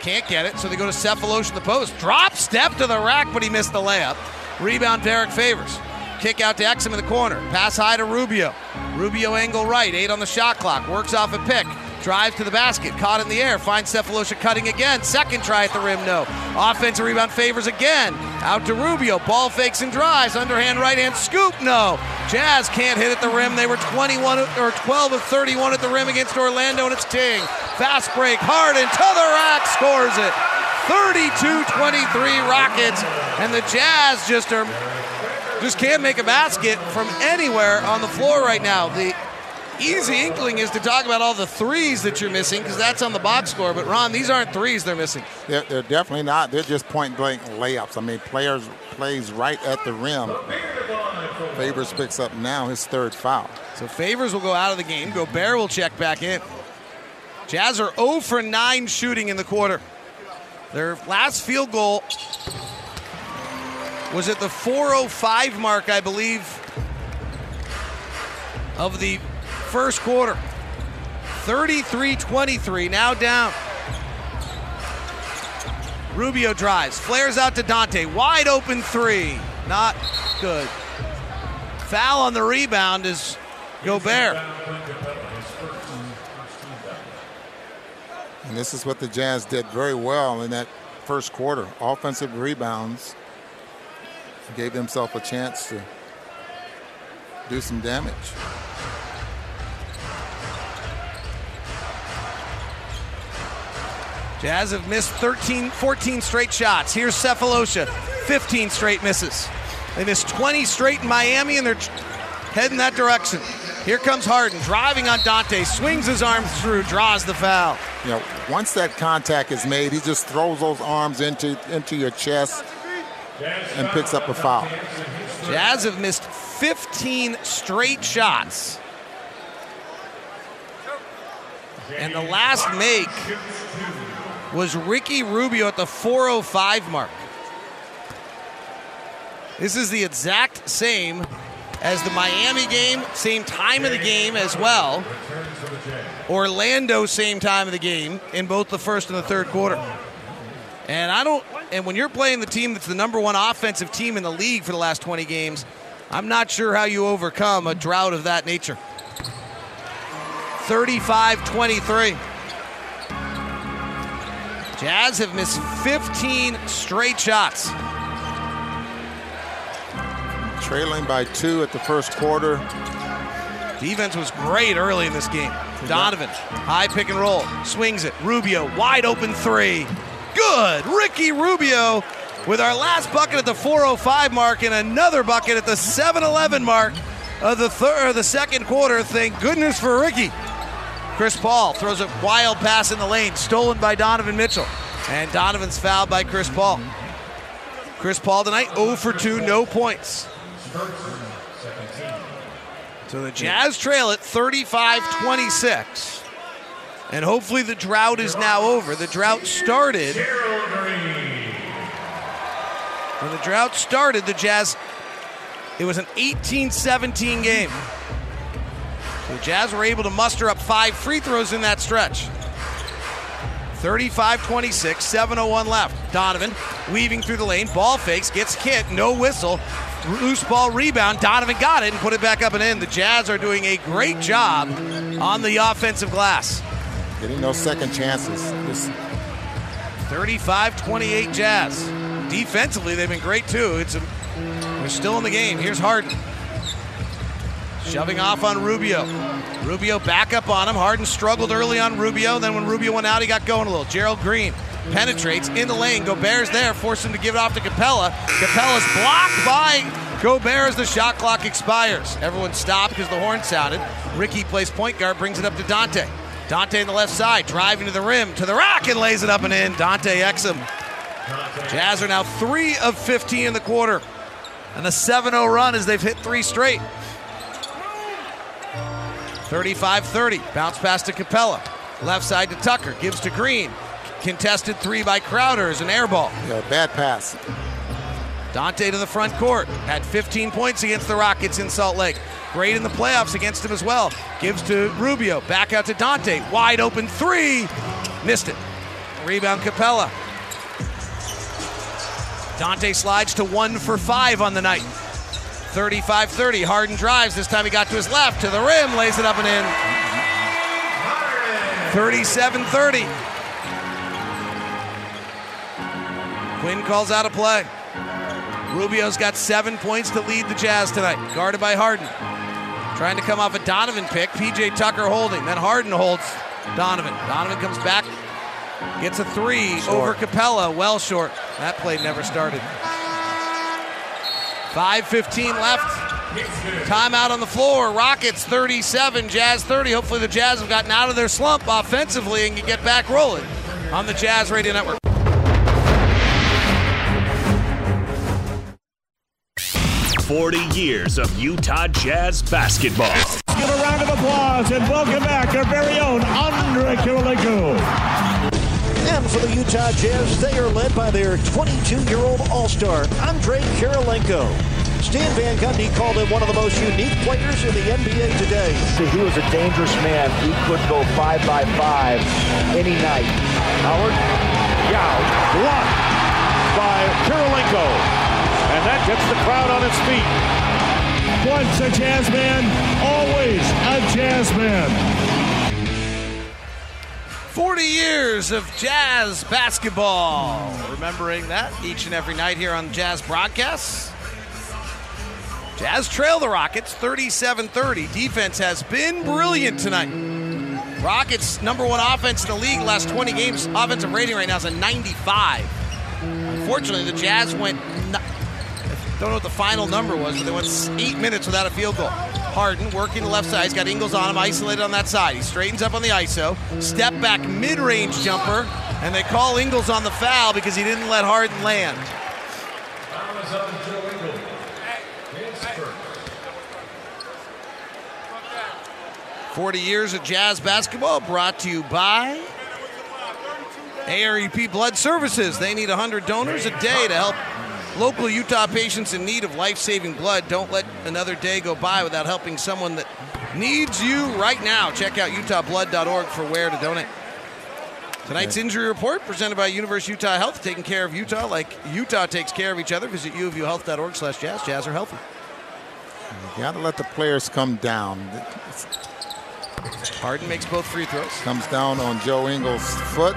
Can't get it, so they go to Sefolosha in the post. Drop step to the rack, but he missed the layup. Rebound, Derrick Favors. Kick out to Exum in the corner. Pass high to Rubio. Rubio angle right, eight on the shot clock. Works off a pick. Drives to the basket. Caught in the air. Finds Sefolosha cutting again. Second try at the rim, no. Offensive rebound favors again. Out to Rubio. Ball fakes and drives. Underhand right hand scoop, no. Jazz can't hit at the rim. They were 21 or 12 of 31 at the rim against Orlando, and it's Ting. Fast break. Harden to the rack. Scores it. 32-23 Rockets, and the Jazz just are just can't make a basket from anywhere on the floor right now. The easy inkling is to talk about all the threes that you're missing because that's on the box score. But Ron, these aren't threes they're missing. They're, they're definitely not. They're just point blank layups. I mean, players plays right at the rim. Favors picks up now his third foul. So Favors will go out of the game. Gobert will check back in. Jazz are 0 for 9 shooting in the quarter. Their last field goal was at the 405 mark, I believe, of the first quarter. 33 23, now down. Rubio drives, flares out to Dante. Wide open three. Not good. Foul on the rebound is Gobert. And this is what the Jazz did very well in that first quarter. Offensive rebounds gave themselves a chance to do some damage. Jazz have missed 13, 14 straight shots. Here's Sefolosha, 15 straight misses. They missed 20 straight in Miami, and they're heading that direction. Here comes Harden, driving on Dante, swings his arms through, draws the foul. You know, once that contact is made, he just throws those arms into into your chest and picks up a foul. Jazz have missed 15 straight shots. And the last make was Ricky Rubio at the 405 mark. This is the exact same as the Miami game, same time of the game as well. Orlando, same time of the game in both the first and the third quarter. And I don't. And when you're playing the team that's the number one offensive team in the league for the last 20 games, I'm not sure how you overcome a drought of that nature. 35 23. Jazz have missed 15 straight shots. Trailing by two at the first quarter. Defense was great early in this game. Donovan, high pick and roll, swings it. Rubio, wide open three. Good. Ricky Rubio with our last bucket at the 405 mark and another bucket at the 711 mark of the third, the second quarter. Thank goodness for Ricky. Chris Paul throws a wild pass in the lane, stolen by Donovan Mitchell. And Donovan's fouled by Chris Paul. Chris Paul tonight 0 for 2, no points. So the Jazz trail at 35 26. And hopefully the drought is now over. The drought started. When the drought started, the Jazz, it was an 18 17 game. The Jazz were able to muster up five free throws in that stretch. 35 26, 7.01 left. Donovan weaving through the lane, ball fakes, gets hit, no whistle. Loose ball rebound. Donovan got it and put it back up and in. The Jazz are doing a great job on the offensive glass. Getting those second chances. 35 28 Jazz. Defensively, they've been great too. It's a, they're still in the game. Here's Harden. Shoving off on Rubio. Rubio back up on him. Harden struggled early on Rubio. Then when Rubio went out, he got going a little. Gerald Green penetrates in the lane. Gobert's there, force him to give it off to Capela. Capela's blocked by Gobert as the shot clock expires. Everyone stopped because the horn sounded. Ricky plays point guard, brings it up to Dante. Dante on the left side, driving to the rim, to the rack, and lays it up and in. Dante Exum. Jazz are now 3 of 15 in the quarter. And a 7 0 run as they've hit three straight. 35 30. Bounce pass to Capela. Left side to Tucker. Gives to Green. Contested three by Crowder as an air ball. Yeah, bad pass. Dante to the front court. Had 15 points against the Rockets in Salt Lake. Great in the playoffs against him as well. Gives to Rubio. Back out to Dante. Wide open three. Missed it. Rebound Capela. Dante slides to one for five on the night. 35 30. Harden drives. This time he got to his left, to the rim, lays it up and in. 37 30. Quin calls out a play. Rubio's got seven points to lead the Jazz tonight, guarded by Harden. Trying to come off a Donovan pick. PJ Tucker holding. Then Harden holds Donovan. Donovan comes back, gets a three short. over Capela. well short. That play never started. 5.15 left. Timeout on the floor. Rockets 37, Jazz 30. Hopefully the Jazz have gotten out of their slump offensively and can get back rolling on the Jazz Radio Network. Forty years of Utah Jazz basketball. Give a round of applause and welcome back our very own Andre Kirilenko. And for the Utah Jazz, they are led by their 22-year-old All-Star, Andre Kirilenko. Stan Van Gundy called him one of the most unique players in the NBA today. See, he was a dangerous man. He could go five by five any night. Howard, Yao, blocked by Kirilenko. And that gets the crowd on its feet. Once a jazz man, always a jazz man. 40 years of jazz basketball. Remembering that each and every night here on Jazz broadcasts. Jazz trail the Rockets 37 30. Defense has been brilliant tonight. Rockets, number one offense in the league, last 20 games. Offensive rating right now is a 95. Unfortunately, the Jazz went. Don't know what the final number was, but they went eight minutes without a field goal. Harden working the left side. He's got Ingles on him, isolated on that side. He straightens up on the ISO. Step back mid range jumper, and they call Ingles on the foul because he didn't let Harden land. 40 years of jazz basketball brought to you by ARUP Blood Services. They need 100 donors a day to help local Utah patients in need of life saving blood. Don't let another day go by without helping someone that needs you right now. Check out utahblood.org for where to donate. Tonight's injury report presented by University Utah Health, taking care of Utah like Utah takes care of each other. Visit uofuhealth.org slash jazz. Jazz are healthy. You got to let the players come down. Harden makes both free throws. Comes down on Joe Ingles' foot.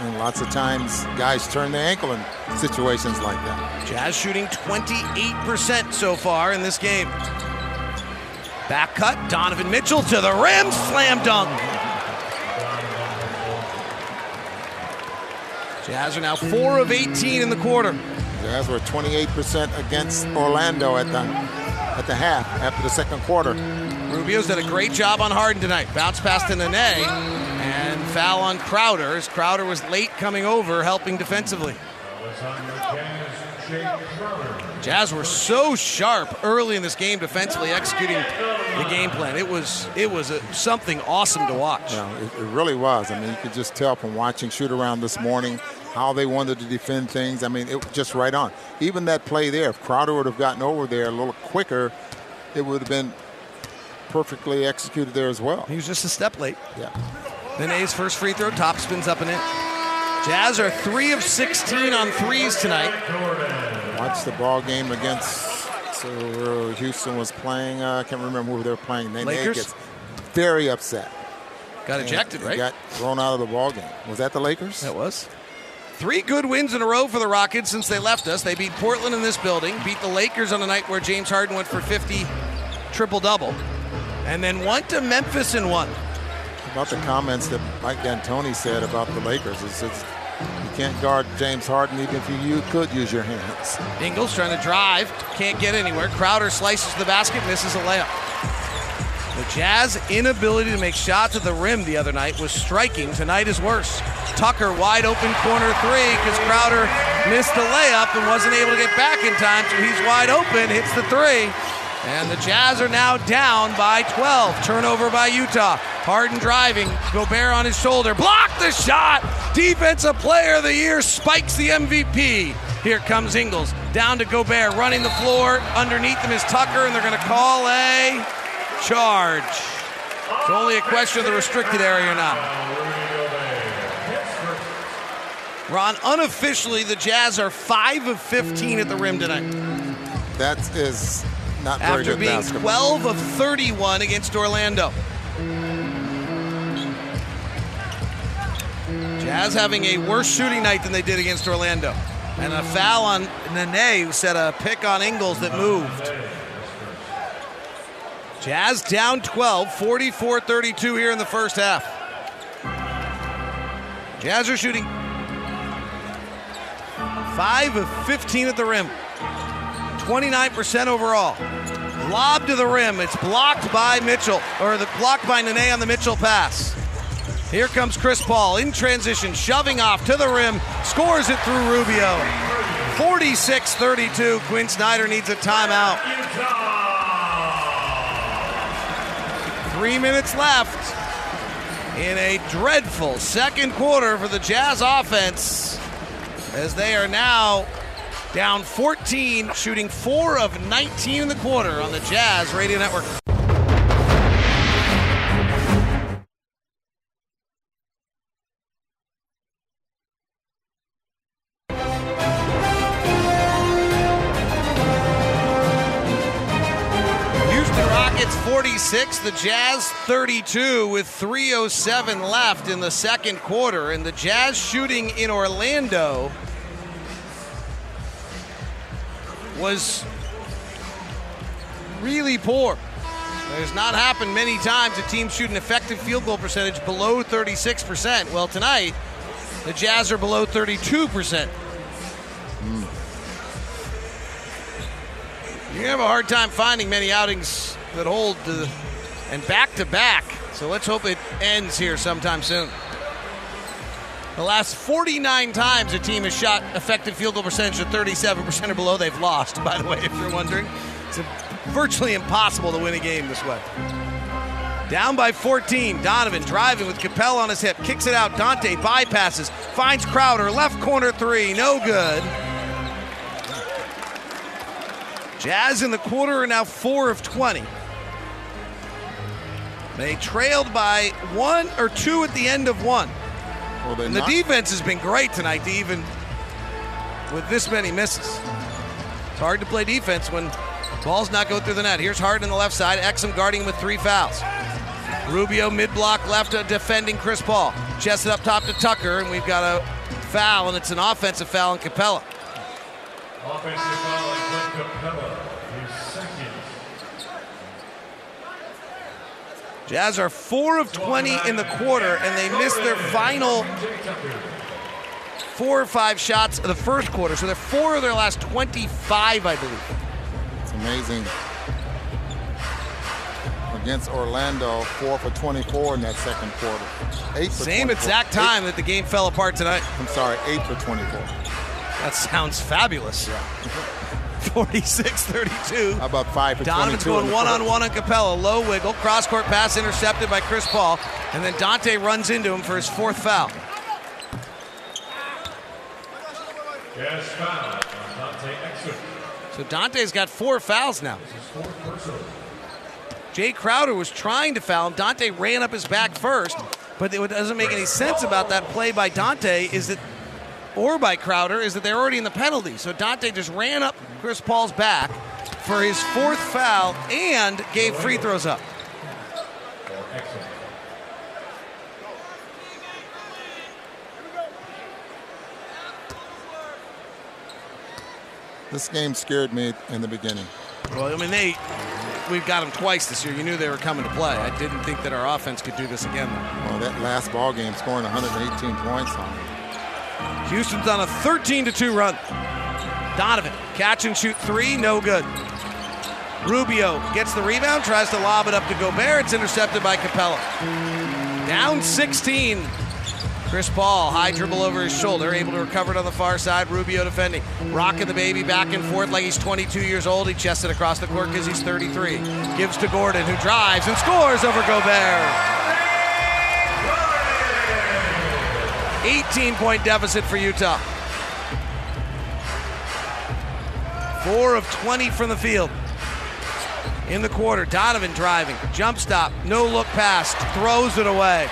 And lots of times guys turn their ankle in situations like that. Jazz shooting 28% so far in this game. Back cut, Donovan Mitchell to the rim, slam dunk. Jazz are now 4 of 18 in the quarter. Jazz were 28% against Orlando at the at the half after the second quarter. Rubio's done a great job on Harden tonight. Bounce pass to Nene and foul on Crowder as Crowder was late coming over, helping defensively. Jazz were so sharp early in this game defensively, executing the game plan. It was it was a, something awesome to watch. Yeah, it, it really was. I mean, you could just tell from watching shoot around this morning how they wanted to defend things. I mean, it was just right on. Even that play there, if Crowder would have gotten over there a little quicker, it would have been perfectly executed there as well. He was just a step late. Yeah. Nene's first free throw, top spins up and in. Jazz are three of 16 on threes tonight. Watch the ball game against so uh, Houston was playing. Uh, I can't remember who they were playing. Nene Lakers? gets very upset. Got ejected, right? Got thrown out of the ball game. Was that the Lakers? That was. Three good wins in a row for the Rockets since they left us. They beat Portland in this building, beat the Lakers on a night where James Harden went for 50 triple double, and then went to Memphis and won. About the comments that Mike D'Antoni said about the Lakers, is it's, you can't guard James Harden even if you, you could use your hands. Ingles trying to drive, can't get anywhere. Crowder slices the basket, misses a layup. The Jazz inability to make shots at the rim the other night was striking. Tonight is worse. Tucker wide open corner three because Crowder missed the layup and wasn't able to get back in time, so he's wide open, hits the three. And the Jazz are now down by 12. Turnover by Utah. Harden driving. Gobert on his shoulder. Block the shot. Defensive player of the year spikes the MVP. Here comes Ingles. Down to Gobert. Running the floor. Underneath him is Tucker, and they're going to call a charge. It's only a question of the restricted area or not. Ron, unofficially, the Jazz are 5 of 15 at the rim tonight. That is not very After good being basketball. 12 of 31 against Orlando. Jazz having a worse shooting night than they did against Orlando. And a foul on Nene, who set a pick on Ingles that moved. Jazz down 12, 44 32 here in the first half. Jazz are shooting 5 of 15 at the rim, 29% overall. Lob to the rim. It's blocked by Mitchell, or the blocked by Nene on the Mitchell pass. Here comes Chris Paul in transition, shoving off to the rim, scores it through Rubio. 46 32. Quin Snyder needs a timeout. Three minutes left in a dreadful second quarter for the Jazz offense as they are now down 14, shooting 4 of 19 in the quarter on the Jazz Radio Network. Houston Rockets 46, the Jazz 32 with 307 left in the second quarter. And the Jazz shooting in Orlando was really poor. It has not happened many times a team shoot an effective field goal percentage below 36%. Well, tonight, the Jazz are below 32%. You're gonna have a hard time finding many outings that hold and back to back. So let's hope it ends here sometime soon. The last 49 times a team has shot effective field goal percentage of 37% or below, they've lost. By the way, if you're wondering, it's virtually impossible to win a game this way. Down by 14. Donovan driving with Capela on his hip, kicks it out. Dante bypasses, finds Crowder, left corner three, no good. Jazz in the quarter are now four of 20. They trailed by one or two at the end of one. Well, And the knocked- defense has been great tonight to even with this many misses. It's hard to play defense when balls not go through the net. Here's Harden on the left side. Exum guarding him with three fouls. Rubio mid block left defending Chris Paul. Chested up top to Tucker, and we've got a foul, and it's an offensive foul on Capela. Offensive foul on Capela, his second. Jazz are four of 20 in the quarter, and they missed their final four or five shots of the first quarter, so they're four of their last 25, I believe. It's amazing. Against Orlando, four for 24 in that second quarter. Eight for Same 24. exact time that the game fell apart tonight. I'm sorry, eight for 24. That sounds fabulous. [laughs] 46 32. How about five for Donovan's 22? in going the one-on-one on Capela. Low wiggle. Cross court pass intercepted by Chris Paul. And then Dante runs into him for his fourth foul. Yes, foul Dante Exum. So Dante's got four fouls now. Jae Crowder was trying to foul him. Dante ran up his back first. But what doesn't make any sense about that play by Dante is that, or by Crowder, is that they're already in the penalty. So Dante just ran up Chris Paul's back for his fourth foul and gave free throws up. This game scared me in the beginning. Well, I mean, they we've got them twice this year. You knew they were coming to play. I didn't think that our offense could do this again. Though. Well, that last ball game scoring 118 points on it. Houston's on a 13 to 2 run. Donovan, catch and shoot three, no good. Rubio gets the rebound, tries to lob it up to Gobert. It's intercepted by Capela. Down 16. Chris Paul, high dribble over his shoulder, able to recover it on the far side. Rubio defending. Rocking the baby back and forth like he's 22 years old. He chests it across the court because he's 33. Gives to Gordon, who drives and scores over Gobert. 18 point deficit for Utah. Four of 20 from the field. In the quarter, Donovan driving, jump stop, no look pass, throws it away.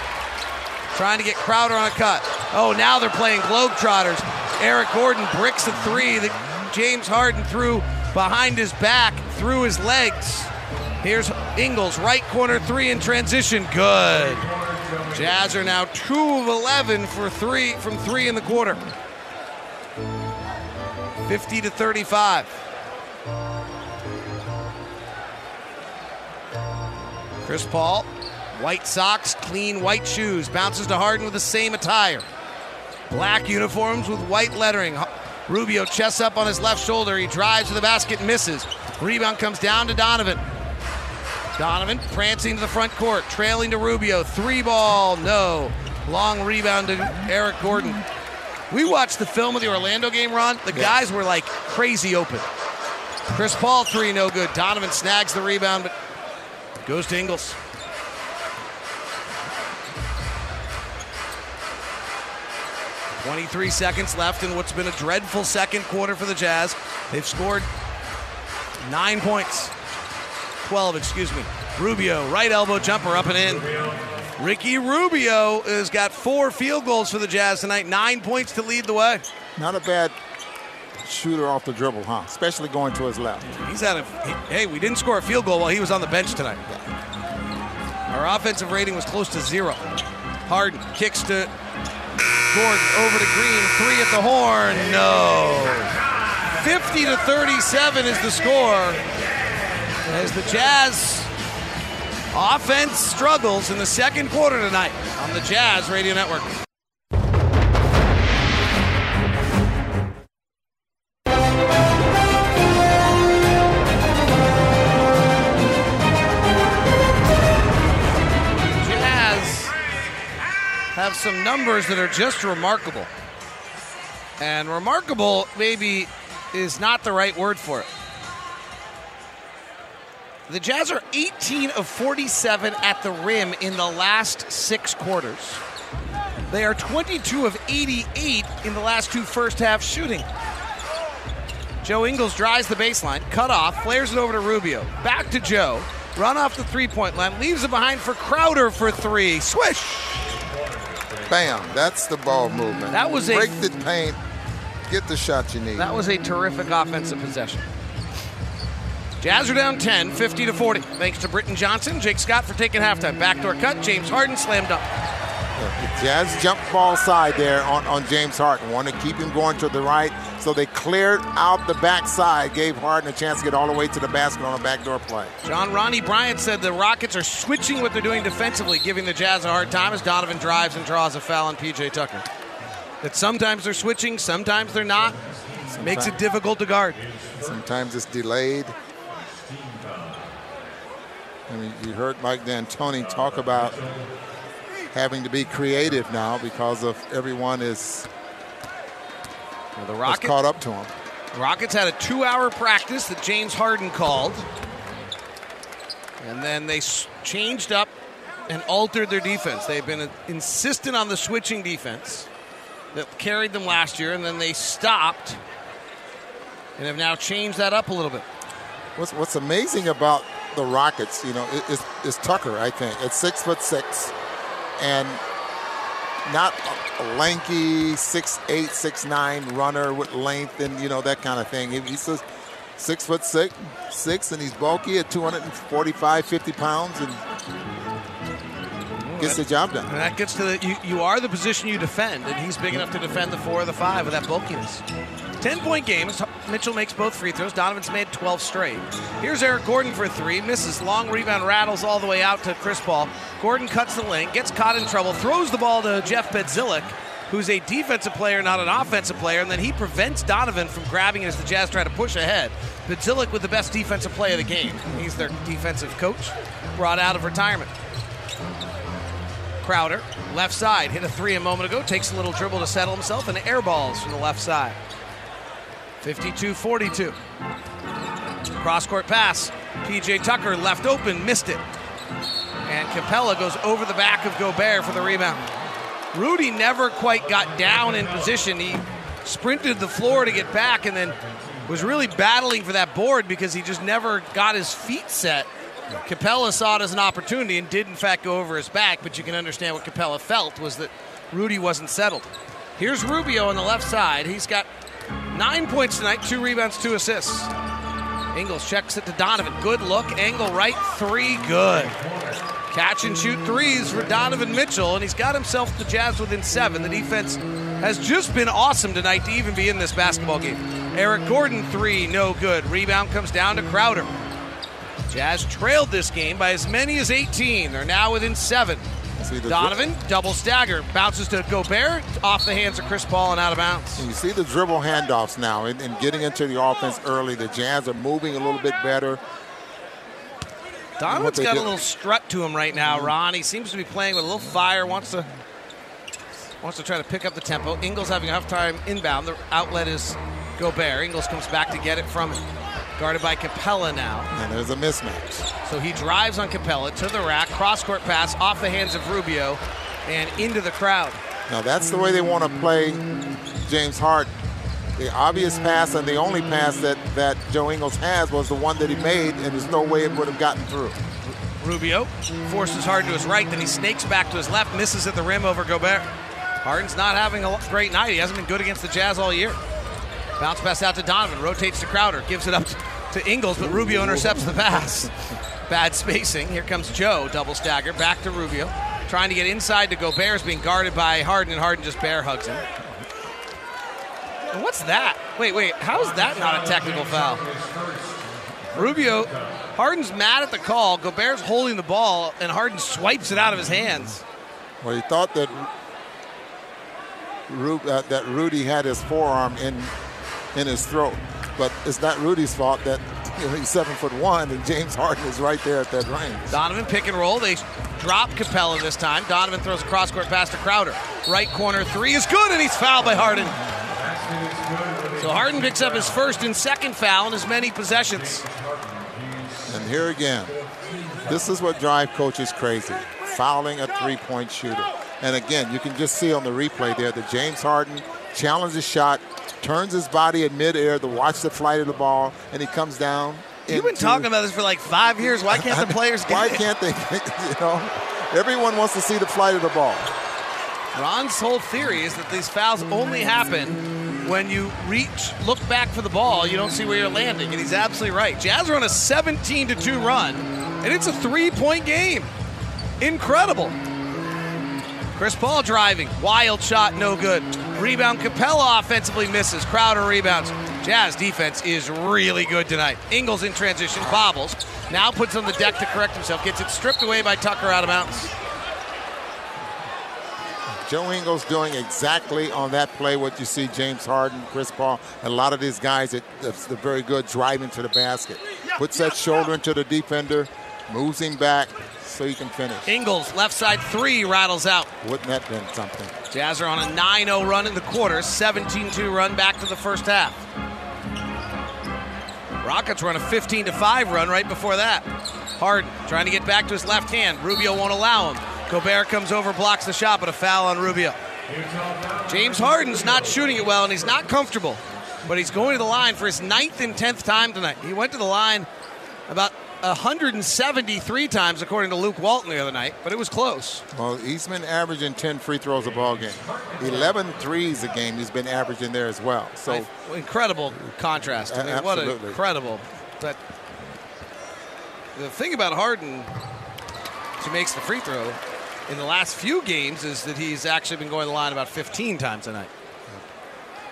Trying to get Crowder on a cut. Oh, now they're playing Globetrotters. Eric Gordon bricks a three that James Harden threw behind his back, through his legs. Here's Ingles, right corner three in transition. Good. Jazz are now two of 11 for three from three in the quarter. 50 to 35. Chris Paul, white socks, clean white shoes, bounces to Harden with the same attire. Black uniforms with white lettering. Rubio chests up on his left shoulder. He drives to the basket, and misses. Rebound comes down to Donovan. Donovan prancing to the front court, trailing to Rubio. Three ball, no. Long rebound to Eric Gordon. We watched the film of the Orlando game, Ron. The guys were like crazy open. Chris Paul, three, no good. Donovan snags the rebound, but goes to Ingles. Twenty-three seconds left in what's been a dreadful second quarter for the Jazz. They've scored nine points. 12, excuse me. Rubio, right elbow jumper up and in. Ricky Rubio has got four field goals for the Jazz tonight, nine points to lead the way. Not a bad shooter off the dribble, huh? Especially going to his left. He's had a he- hey. We didn't score a field goal while he was on the bench tonight. Our offensive rating was close to zero. Harden kicks to Gordon over to Green, three at the horn, no. 50 to 37 is the score as the Jazz offense struggles in the second quarter tonight on the Jazz Radio Network. Jazz have some numbers that are just remarkable. And remarkable maybe is not the right word for it. The Jazz are 18 of 47 at the rim in the last six quarters. They are 22 of 88 in the last two first half shooting. Joe Ingles drives the baseline, cut off, flares it over to Rubio. Back to Joe. Run off the three point line, leaves it behind for Crowder for three. Swish! Bam! That's the ball movement. That was a- break the paint, get the shot you need. That was a terrific offensive possession. Jazz are down 10, 50 to 40. Thanks to Britton Johnson, Jake Scott for taking halftime. Backdoor cut, James Harden slammed up. The Jazz jump ball side there on, on James Harden. Want to keep him going to the right, so they cleared out the backside, gave Harden a chance to get all the way to the basket on a backdoor play. John Ronnie Bryant said the Rockets are switching what they're doing defensively, giving the Jazz a hard time as Donovan drives and draws a foul on PJ Tucker. That sometimes they're switching, sometimes they're not. Makes it difficult to guard. Sometimes it's delayed. I mean, you heard Mike D'Antoni talk about having to be creative now because of everyone is, Well, the is Rockets, caught up to him. Rockets had a two-hour practice that James Harden called, and then they changed up and altered their defense. They've been insistent on the switching defense that carried them last year, and then they stopped and have now changed that up a little bit. What's What's amazing about the Rockets, you know, is, is Tucker. I think at six foot six, and not a lanky six eight six nine runner with length and you know that kind of thing. He's a six foot six, six, and he's bulky at 245, 50 pounds, and gets the job done. And that gets to the you, you are the position you defend, and he's big enough to defend the four or the five with that bulkiness. 10 point game. Mitchell makes both free throws. Donovan's made 12 straight. Here's Eric Gordon for three. Misses. Long rebound rattles all the way out to Chris Paul. Gordon cuts the lane, gets caught in trouble, throws the ball to Jeff Bzdelik, who's a defensive player, not an offensive player, and then he prevents Donovan from grabbing it as the Jazz try to push ahead. Bzdelik with the best defensive play of the game. He's their defensive coach, brought out of retirement. Crowder, left side, hit a three a moment ago, takes a little dribble to settle himself, and air balls from the left side. 52 42. Cross court pass. PJ Tucker left open, missed it. And Capela goes over the back of Gobert for the rebound. Rudy never quite got down in position. He sprinted the floor to get back and then was really battling for that board because he just never got his feet set. Capela saw it as an opportunity and did in fact go over his back, but you can understand what Capela felt was that Rudy wasn't settled. Here's Rubio on the left side. He's got nine points tonight, two rebounds, two assists. Ingles checks it to Donovan. Good look, angle right, three, good. Catch and shoot threes for Donovan Mitchell, and he's got himself the Jazz within seven. The defense has just been awesome tonight to even be in this basketball game. Eric Gordon, three, no good. Rebound comes down to Crowder. Jazz trailed this game by as many as 18. They're now within seven. Donovan, double stagger, bounces to Gobert, off the hands of Chris Paul and out of bounds. You see the dribble handoffs now and, and getting into the offense early. The Jazz are moving a little bit better. Donovan's got a little strut to him right now, Ron. He seems to be playing with a little fire, wants to wants to try to pick up the tempo. Ingles having a tough time inbound. The outlet is Gobert. Ingles comes back to get it from him. Guarded by Capela now. And there's a mismatch. So he drives on Capela to the rack, cross court pass off the hands of Rubio and into the crowd. Now that's the way they want to play James Harden. The obvious pass and the only pass that, that Joe Ingles has was the one that he made, and there's no way it would have gotten through. Rubio forces Harden to his right, then he snakes back to his left, misses at the rim over Gobert. Harden's not having a great night. He hasn't been good against the Jazz all year. Bounce pass out to Donovan, rotates to Crowder, gives it up to Ingles, but Rubio intercepts the pass. [laughs] Bad spacing. Here comes Joe, double stagger, back to Rubio. Trying to get inside to Gobert, is being guarded by Harden, and Harden just bear hugs him. And what's that? Wait, wait, how is that not a technical foul? Rubio, Harden's mad at the call. Gobert's holding the ball, and Harden swipes it out of his hands. Well, he thought that Ru- uh, that Rudy had his forearm in in his throat, but it's not Rudy's fault that you know, he's seven foot one and James Harden is right there at that range. Donovan pick and roll. They drop Capela this time. Donovan throws a cross court pass to Crowder. Right corner three is good, and he's fouled by Harden. So Harden picks up his first and second foul in as many possessions. And here again, this is what drive coaches crazy: fouling a three-point shooter. And again, you can just see on the replay there that James Harden challenges shot, turns his body in midair to watch the flight of the ball, and he comes down. You've been talking about this for like five years. Why can't the [laughs] players get Why can't they? [laughs] You know, everyone wants to see the flight of the ball. Ron's whole theory is that these fouls only happen when you reach, look back for the ball, you don't see where you're landing, and he's absolutely right. Jazz are on a 17 to 2 run, and it's a three point game. Incredible. Chris Paul driving, wild shot, no good. Rebound, Capela offensively misses. Crowder rebounds. Jazz defense is really good tonight. Ingles in transition, bobbles. Now puts on the deck to correct himself, gets it stripped away by Tucker out of bounds. Joe Ingles doing exactly on that play what you see James Harden, Chris Paul, and a lot of these guys that the very good driving to the basket. Puts that shoulder into the defender, moves him back so he can finish. Ingles, left side three, rattles out. Wouldn't that been something? Jazz are on a 9 0 run in the quarter, 17 2 run back to the first half. Rockets run a 15 5 run right before that. Harden trying to get back to his left hand. Rubio won't allow him. Gobert comes over, blocks the shot, but a foul on Rubio. James Harden's not shooting it well, and he's not comfortable, but he's going to the line for his ninth and tenth time tonight. He went to the line about 173 times, according to Luke Walton the other night, but it was close. Well, been averaging 10 free throws a ball game. 11 threes a game he's been averaging there as well. So incredible contrast. I mean, what Absolutely. incredible. But the thing about Harden, he makes the free throw in the last few games, is that he's actually been going to the line about 15 times a night.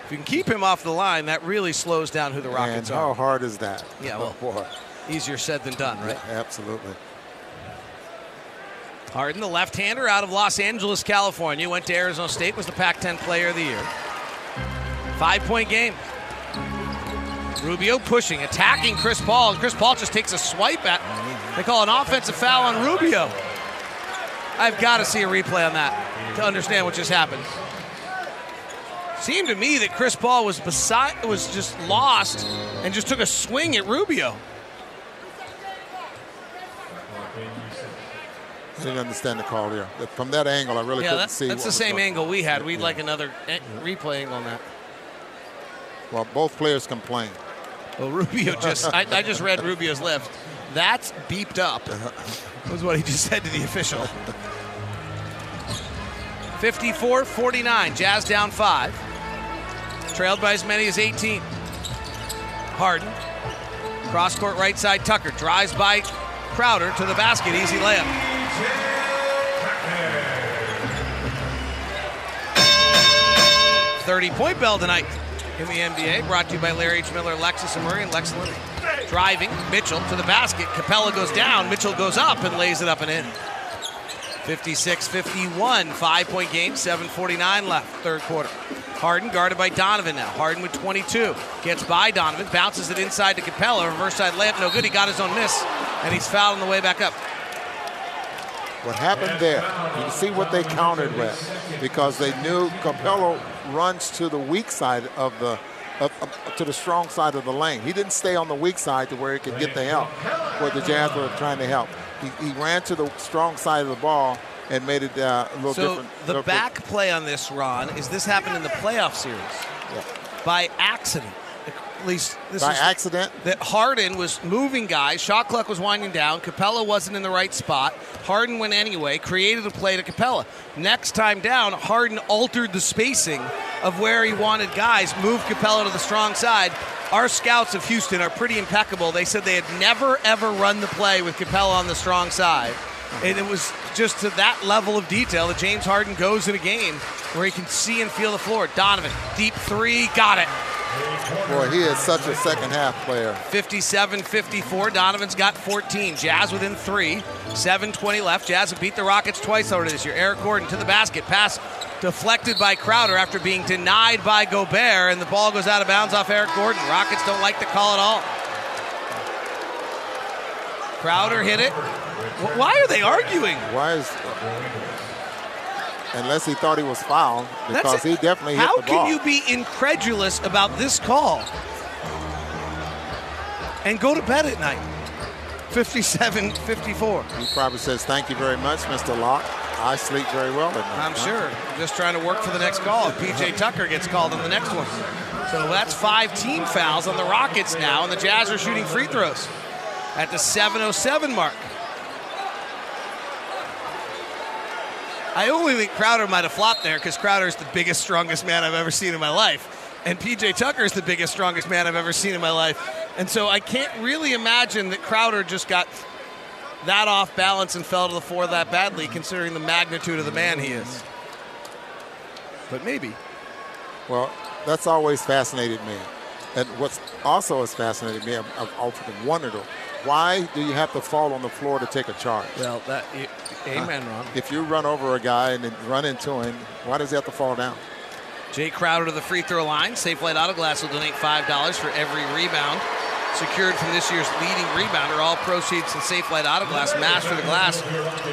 If you can keep him off the line, that really slows down who the and Rockets how are. How hard is that? Yeah, [laughs] oh, well, Oh, boy. Easier said than done, right? Absolutely. Harden, the left-hander out of Los Angeles, California, went to Arizona State, was the Pac-10 Player of the Year. Five-point game. Rubio pushing, attacking Chris Paul, and Chris Paul just takes a swipe at. They call an offensive foul on Rubio. I've got to see a replay on that to understand what just happened. Seemed to me that Chris Paul was beside, was just lost, and just took a swing at Rubio. I didn't understand the call here. From that angle, I really yeah, couldn't that's, see. that's the same going- angle we had. We'd Yeah. like another eh, replay angle on that. Well, both players complained. Well, Rubio just, I, I just read Rubio's lips. That's beeped up, was what he just said to the official. 54 49, Jazz down five. Trailed by as many as 18. Harden. Cross court right side, Tucker drives by Crowder to the basket, easy layup. Thirty-point bell tonight in the NBA, brought to you by Larry H. Miller, Lexus and Murray, and Lexington. Driving Mitchell to the basket. Capela goes down. Mitchell goes up and lays it up and in. 56-51, five-point game, 7:49 left, third quarter. Harden guarded by Donovan now. Harden with 22 gets by Donovan, bounces it inside to Capela. Reverse side layup, no good. He got his own miss, and he's fouled on the way back up. What happened there? You see what they countered with, because they knew Capela runs to the weak side of the, of, of- to the strong side of the lane. He didn't stay on the weak side to where he could get the help, where the Jazz were trying to help. He, he ran to the strong side of the ball and made it uh, a little So different. the little back play on this, Ron, is this happened in the playoff series by accident. At least this By is accident? That Harden was moving guys. Shot clock was winding down. Capela wasn't in the right spot. Harden went anyway. Created a play to Capela. Next time down, Harden altered the spacing of where he wanted guys. Moved Capela to the strong side. Our scouts of Houston are pretty impeccable. They said they had never ever run the play with Capela on the strong side. And it was just to that level of detail that James Harden goes in a game where he can see and feel the floor. Donovan, deep three, got it. Boy, he is such a second half player. 57 54. Donovan's got 14. Jazz within three. 7.20 left. Jazz have beat the Rockets twice already this year. Eric Gordon to the basket. Pass deflected by Crowder after being denied by Gobert, and the ball goes out of bounds off Eric Gordon. Rockets don't like the call at all. Crowder hit it. Wh- Why are they arguing? Why is. Unless he thought he was fouled, because he definitely How hit the ball. How can you be incredulous about this call and go to bed at night? 57 54. He probably says, Thank you very much, Mr. Locke. I sleep very well at night. I'm sure. Just trying to work for the next call. PJ Tucker gets called on the next one. So that's five team fouls on the Rockets now, and the Jazz are shooting free throws at the 7:07 mark. I only think Crowder might have flopped there because Crowder is the biggest, strongest man I've ever seen in my life, and PJ Tucker is the biggest, strongest man I've ever seen in my life. And so I can't really imagine that Crowder just got that off balance and fell to the floor that badly, considering the magnitude of the man he is. But maybe. Well, that's always fascinated me. And what's also has fascinated me, I've, I've often wondered Why do you have to fall on the floor to take a charge? Well, that amen, Ron. Uh, if you run over a guy and then run into him, why does he have to fall down? Jae Crowder to the free throw line. Safelite Auto Glass will donate $5 for every rebound secured from this year's leading rebounder. All proceeds from Safelite Auto Glass, Master the Glass,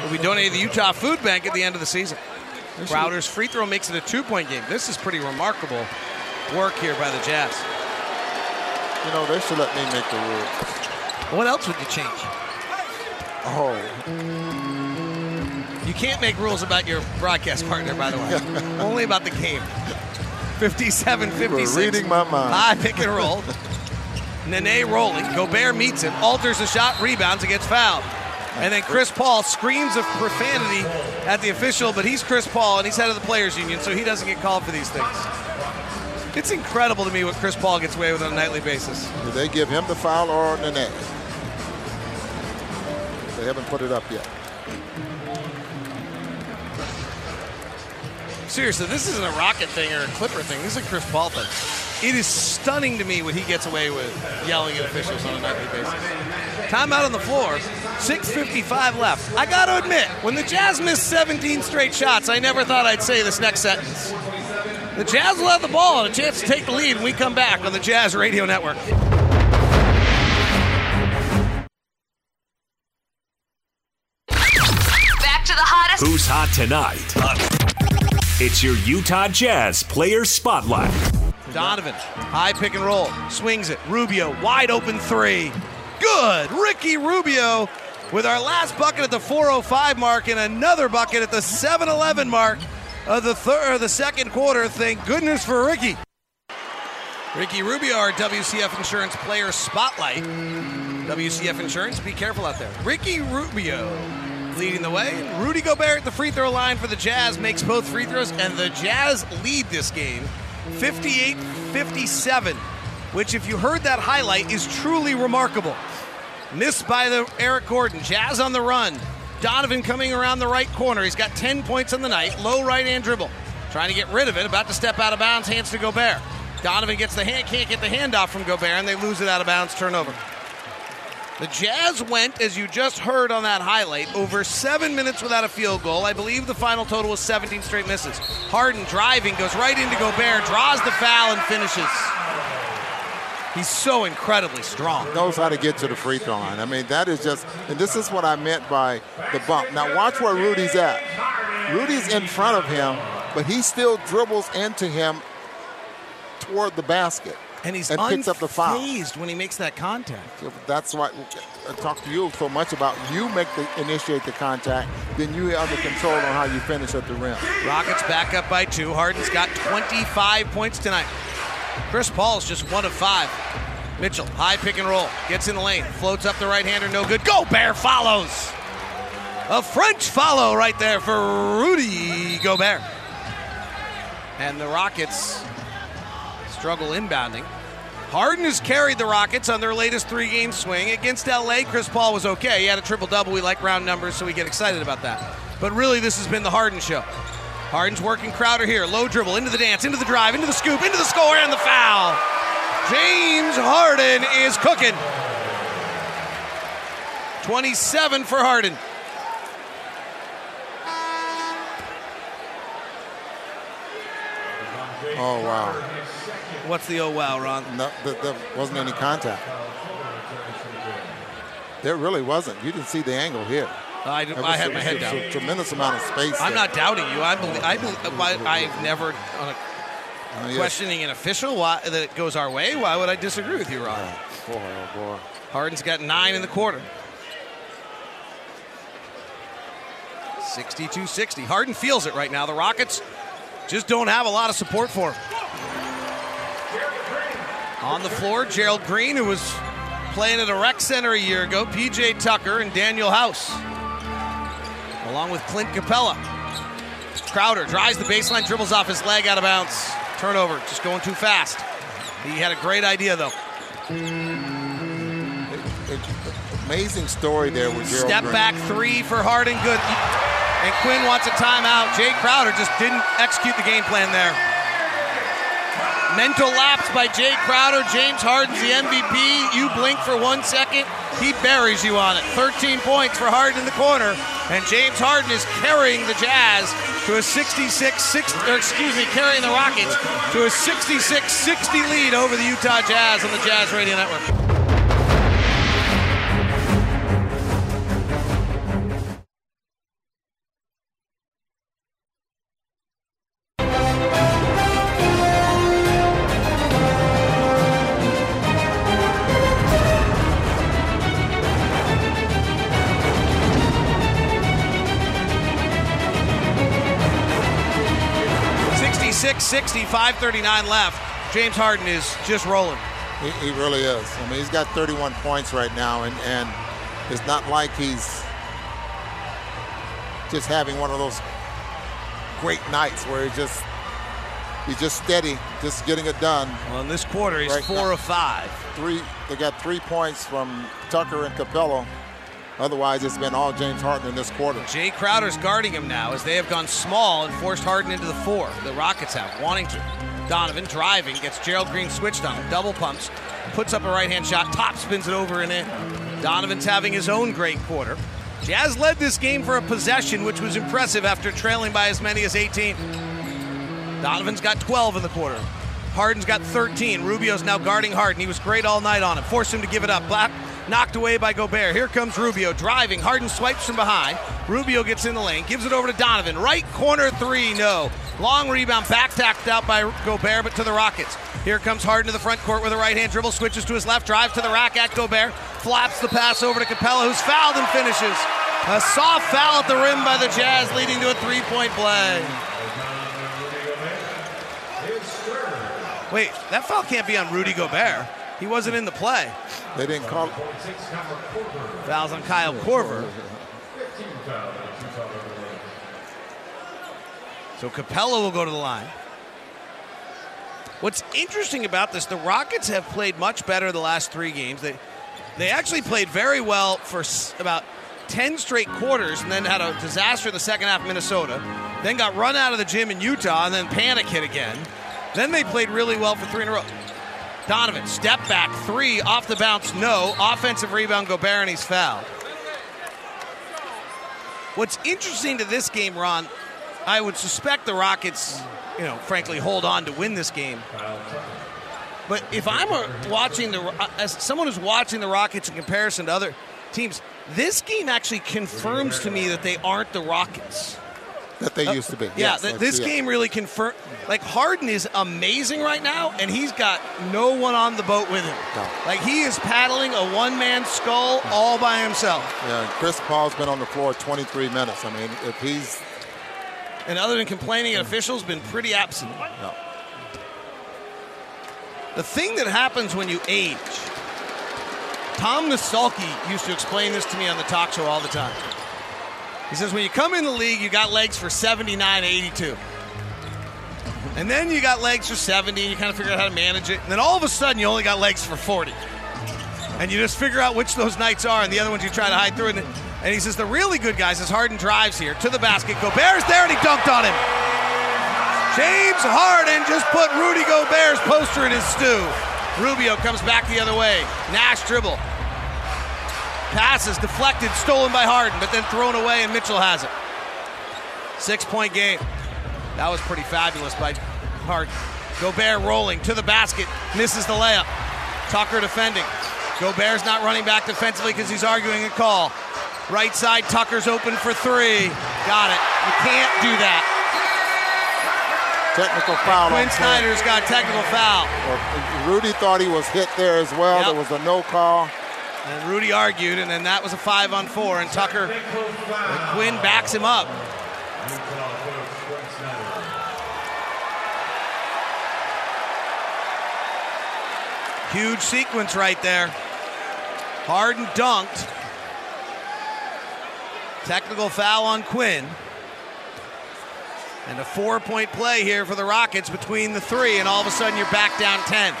will be donated to the Utah Food Bank at the end of the season. Crowder's free throw makes it a two point game. This is pretty remarkable work here by the Jazz. You know, they should let me make the rules. What else would you change? Oh, You can't make rules about your broadcast partner, by the way. [laughs] Only about the game. 57 you were 56. reading my mind. High pick and roll. Nene rolling. Gobert meets him, alters the shot, rebounds, and gets fouled. And then Chris Paul screams of profanity at the official, but he's Chris Paul and he's head of the players' union, so he doesn't get called for these things. It's incredible to me what Chris Paul gets away with on a nightly basis. Did they give him the foul or Nene? They haven't put it up yet. Seriously, this isn't a Rocket thing or a Clipper thing. This is a Chris Paul thing. It is stunning to me what he gets away with yelling at officials on a nightly basis. Timeout on the floor. 6.55 left. I got to admit, when the Jazz missed 17 straight shots, I never thought I'd say this next sentence. The Jazz will have the ball and a chance to take the lead when we come back on the Jazz Radio Network. Back to the hottest. Who's hot tonight? It's your Utah Jazz Player Spotlight. Donovan, high pick and roll, swings it. Rubio, wide open three. Good. Ricky Rubio with our last bucket at the 405 mark and another bucket at the 711 mark of the third, the second quarter. Thank goodness for Ricky. Ricky Rubio, our WCF Insurance Player Spotlight. WCF Insurance, be careful out there. Ricky Rubio leading the way. Rudy Gobert at the free throw line for the Jazz makes both free throws, and the Jazz lead this game 58 57, which, if you heard that highlight, is truly remarkable. Missed by the Eric Gordon. Jazz on the run. Donovan coming around the right corner. He's got 10 points on the night. Low right hand dribble. Trying to get rid of it. About to step out of bounds. Hands to Gobert. Donovan gets the hand, can't get the handoff from Gobert, and they lose it out of bounds. Turnover. The Jazz went, as you just heard on that highlight, over seven minutes without a field goal. I believe the final total was 17 straight misses. Harden driving, goes right into Gobert, draws the foul, and finishes. He's so incredibly strong. Knows how to get to the free throw line. I mean, that is just, and this is what I meant by the bump. Now, watch where Rudy's at. Rudy's in front of him, but he still dribbles into him toward the basket. And he's and picks up the foul. when he makes that contact. That's why I talk to you so much about you make the initiate the contact, then you have the control on how you finish at the rim. Rockets back up by two. Harden's got 25 points tonight. Chris Paul's just one of five. Mitchell, high pick and roll, gets in the lane, floats up the right hander, no good. Gobert follows. A French follow right there for Rudy Gobert. And the Rockets struggle inbounding. Harden has carried the Rockets on their latest three game swing. Against LA, Chris Paul was okay. He had a triple double. We like round numbers, so we get excited about that. But really, this has been the Harden show. Harden's working Crowder here. Low dribble, into the dance, into the drive, into the scoop, into the score, and the foul. James Harden is cooking. 27 for Harden. Oh, wow. What's the oh wow, Ron? No, there, wasn't any contact. There really wasn't. You didn't see the angle here. I, I had a- my head a- down. a Tremendous amount of space. I'm there. not doubting you. I believe. I believe. I, I've never on a Oh, yes. questioning an official why, that it goes our way. Why would I disagree with you, Ron? Oh, boy, oh boy. Harden's got nine in the quarter. 62-60. Harden feels it right now. The Rockets just don't have a lot of support for him. On the floor, Gerald Green, who was playing at a rec center a year ago, PJ Tucker, and Danuel House, along with Clint Capela. Crowder drives the baseline, dribbles off his leg out of bounds. Turnover, just going too fast. He had a great idea, though. Amazing story there with Gerald Step Green. back three for Harden. Good. And Quin wants a timeout. Jae Crowder just didn't execute the game plan there. Mental lapse by Jae Crowder. James Harden's the MVP. You blink for one second, he buries you on it. 13 points for Harden in the corner, and James Harden is carrying the Jazz to a 66-60, or excuse me, carrying the Rockets to a 66-60 lead over the Utah Jazz on the Jazz Radio Network. 60, 539 left. James Harden is just rolling. He, he, really is. I mean, he's got 31 points right now, and, and it's not like he's just having one of those great nights where he's just he's just steady, just getting it done. Well, in this quarter, he's right four now. of five. Three. They got three points from Tucker and Capela. Otherwise, it's been all James Harden in this quarter. Jae Crowder's guarding him now as they have gone small and forced Harden into the four. The Rockets have, wanting to. Donovan driving, gets Gerald Green switched on double pumps, puts up a right hand shot, top spins it over and in. Donovan's having his own great quarter. Jazz led this game for a possession, which was impressive after trailing by as many as 18. Donovan's got 12 in the quarter. Harden's got 13. Rubio's now guarding Harden. He was great all night on him. Forced him to give it up. Black knocked away by Gobert. Here comes Rubio driving. Harden swipes from behind. Rubio gets in the lane, gives it over to Donovan. Right corner three, no. Long rebound, back tacked out by Gobert, but to the Rockets. Here comes Harden to the front court with a right hand dribble, switches to his left, drives to the rack at Gobert, flaps the pass over to Capela, who's fouled and finishes. A soft foul at the rim by the Jazz, leading to a three point play. Wait, that foul can't be on Rudy Gobert. He wasn't in the play. They didn't call. Fouls on Kyle Korver. So Capela will go to the line. What's interesting about this, the Rockets have played much better the last three games. They they actually played very well for about 10 straight quarters and then had a disaster in the second half Minnesota. Then got run out of the gym in Utah and then panic hit again. Then they played really well for three in a row. Donovan, step back, three, off the bounce, no. Offensive rebound, Gobert, and he's fouled. What's interesting to this game, Ron, I would suspect the Rockets, you know, frankly, hold on to win this game. But if I'm watching the, uh, as someone who's watching the Rockets in comparison to other teams, this game actually confirms to me that they aren't the Rockets that they used to be. Yeah, yes, this game really confirmed. Like Harden is amazing right now, and he's got no one on the boat with him. No. Like he is paddling a one-man scull all by himself. Yeah, Chris Paul's been on the floor 23 minutes. I mean, if he's and other than complaining at officials, been pretty absent. No. The thing that happens when you age. Tom Nissalke used to explain this to me on the talk show all the time. He says, when you come in the league, you got legs for 79, 82. And then you got legs for 70, and you kind of figure out how to manage it. And then all of a sudden, you only got legs for 40. And you just figure out which those nights are, and the other ones you try to hide through. And, and he says, the really good guys, as Harden drives here to the basket. Gobert's there, and he dunked on him. James Harden just put Rudy Gobert's poster in his stew. Rubio comes back the other way. Nash dribble. Passes deflected, stolen by Harden, but then thrown away, and Mitchell has it. Six point game. That was pretty fabulous by Harden. Gobert rolling to the basket, misses the layup. Tucker defending. Gobert's not running back defensively because he's arguing a call. Right side, Tucker's open for three. Got it. You can't do that. Technical foul. Quin Snyder's got technical foul. Rudy thought he was hit there as well. Yep. There was a no call. And Rudy argued, and then that was a five on four, and Tucker, Quin backs him up. Huge sequence right there. Harden dunked. Technical foul on Quin. And a four point play here for the Rockets between the three, and all of a sudden you're back down 10.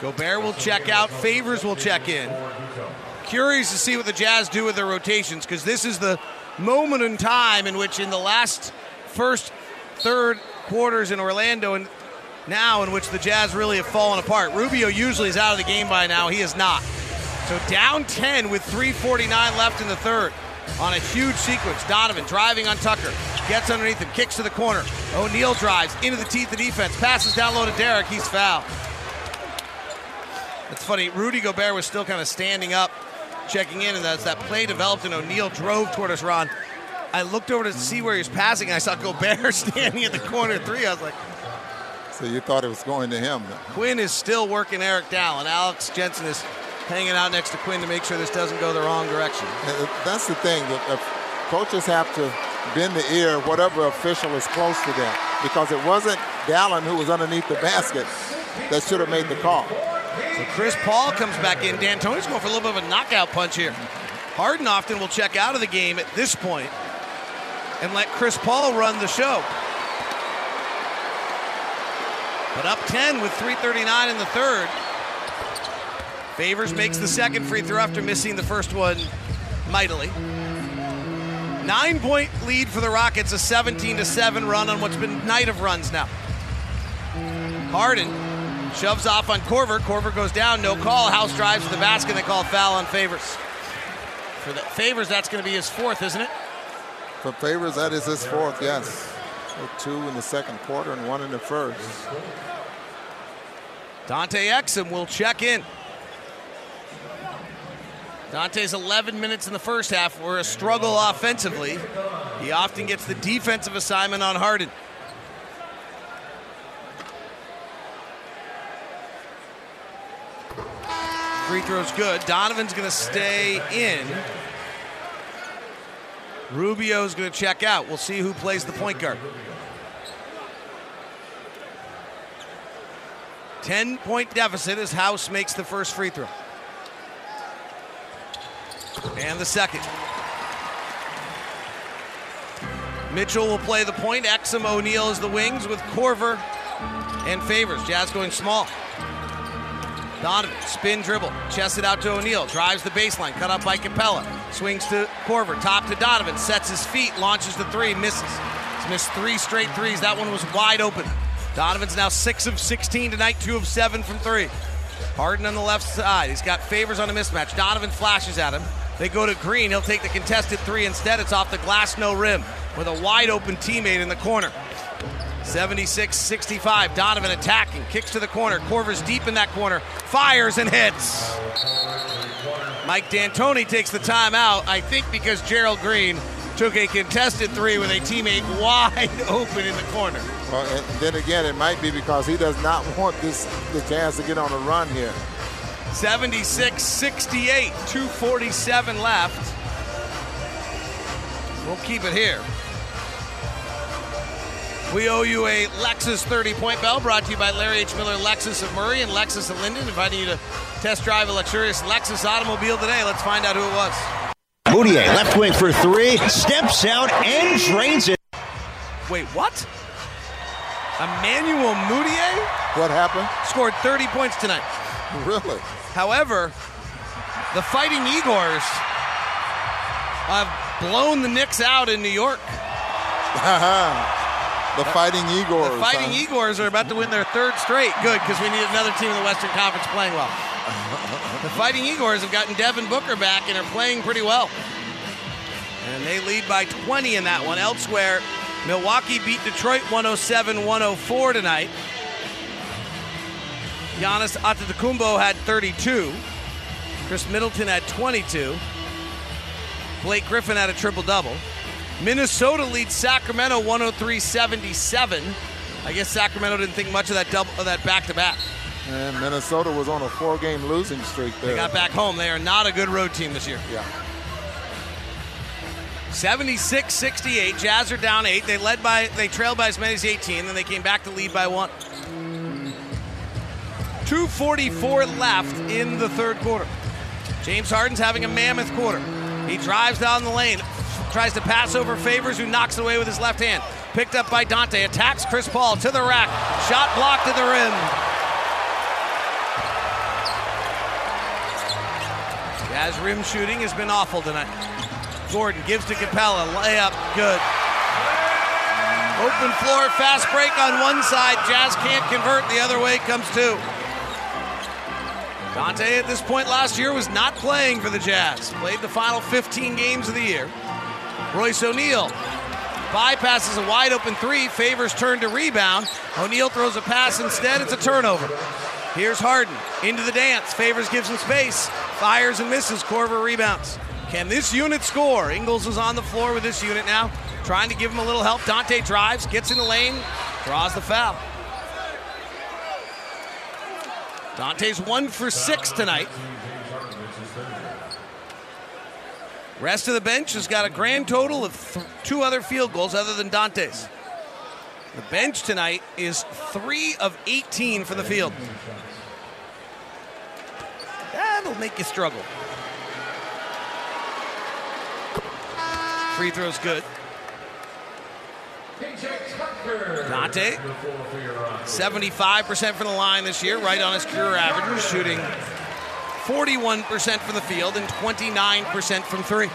Gobert will check out. Favors will check in. Curious to see what the Jazz do with their rotations because this is the moment in time in which, in the last first third quarters in Orlando, and now in which the Jazz really have fallen apart. Rubio usually is out of the game by now. He is not. So down 10 with 3.49 left in the third on a huge sequence. Donovan driving on Tucker. Gets underneath him, kicks to the corner. O'Neal drives into the teeth of defense, passes down low to Derrick. He's fouled. It's funny, Rudy Gobert was still kind of standing up, checking in, and as that play developed and O'Neal drove toward us, Ron, I looked over to see where he was passing, and I saw Gobert [laughs] standing at the corner three. I was like, So you thought it was going to him? Quin is still working Eric down, and Alex Jensen is hanging out next to Quin to make sure this doesn't go the wrong direction. Uh, That's the thing. If coaches have to bend the ear, whatever official is close to them, because it wasn't Dalen who was underneath the basket that should have made the call. So Chris Paul comes back in. D'Antoni's going for a little bit of a knockout punch here. Harden often will check out of the game at this point and let Chris Paul run the show. But up 10 with 3.39 in the third. Favors makes the second free throw after missing the first one mightily. Nine point lead for the Rockets, a 17 to 7 run on what's been night of runs now. Harden shoves off on Korver. Korver goes down, no call. House drives to the basket. They call foul on Favors. For the Favors, that's going to be his fourth, isn't it? For Favors, that is his fourth, yes. Two in the second quarter and one in the first. Dante Exum will check in. Dante's 11 minutes in the first half were a struggle offensively. He often gets the defensive assignment on Harden. Free throw's good. Donovan's going to stay in. Rubio's going to check out. We'll see who plays the point guard. 10 point deficit as House makes the first free throw. And the second. Mitchell will play the point. Exum O'Neal is the wings with Korver and Favors. Jazz going small. Donovan, spin dribble, chests it out to O'Neal, drives the baseline, cut up by Capela, swings to Korver, top to Donovan, sets his feet, launches the three, misses. He's missed three straight threes. That one was wide open. Donovan's now six of 16 tonight, two of seven from three. Harden on the left side. He's got favors on a mismatch. Donovan flashes at him. They go to Green. He'll take the contested three instead. It's off the glass, no rim, with a wide open teammate in the corner. 76 65. Donovan attacking, kicks to the corner. Korver's deep in that corner, fires and hits. Mike D'Antoni takes the timeout, I think because Gerald Green took a contested three with a teammate wide [laughs] open in the corner. Well, and then again, it might be because he does not [laughs] want this the chance to get on a run here. 76 68, 247 left. We'll keep it here. We owe you a Lexus 30 point bell brought to you by Larry H. Miller Lexus of Murray and Lexus of Lindon, inviting you to test drive a luxurious Lexus automobile today. Let's find out who it was. Mudiay, left wing for three, steps out and drains it. Wait, what? Emmanuel Mudiay What happened? scored 30 points tonight. [laughs] Really? However, the Fighting Igors have blown the Knicks out in New York. Uh-huh. The Fighting Igors. The Fighting huh? Igors are about to win their third straight. Good, because we need another team in the Western Conference playing well. [laughs] the Fighting Igors have gotten Devin Booker back and are playing pretty well. And they lead by 20 in that one. Elsewhere, Milwaukee beat Detroit 107 104 tonight. Giannis Antetokounmpo had 32. Khris Middleton had 22. Blake Griffin had a triple double. Minnesota leads Sacramento 103-77. I guess Sacramento didn't think much of that double of that back-to-back. And Minnesota was on a four-game losing streak there. They got back home. They are not a good road team this year. Yeah. 76-68. Jazz are down eight. They led by they trailed by as many as 18, then they came back to lead by one. 244 left in the third quarter. James Harden's having a mammoth quarter. He drives down the lane, tries to pass over Favors, who knocks it away with his left hand. Picked up by Dante, attacks Chris Paul to the rack. Shot blocked at the rim. Jazz rim shooting has been awful tonight. Gordon gives to Capela, layup, good. Open floor, fast break on one side. Jazz can't convert. The other way comes two. Dante at this point last year was not playing for the Jazz. Played the final 15 games of the year. Royce O'Neal bypasses a wide open three. Favors turn to rebound. O'Neal throws a pass instead. It's a turnover. Here's Harden into the dance. Favors gives him space. Fires and misses. Korver rebounds. Can this unit score? Ingles is on the floor with this unit now, trying to give him a little help. Dante drives, gets in the lane, draws the foul. Dante's one for six tonight. Rest of the bench has got a grand total of th- two other field goals other than Dante's. The bench tonight is three of 18 from the field. That'll make you struggle. Free throw's good. Dante, 75% from the line this year, right on his career average, shooting 41% from the field and 29% from three.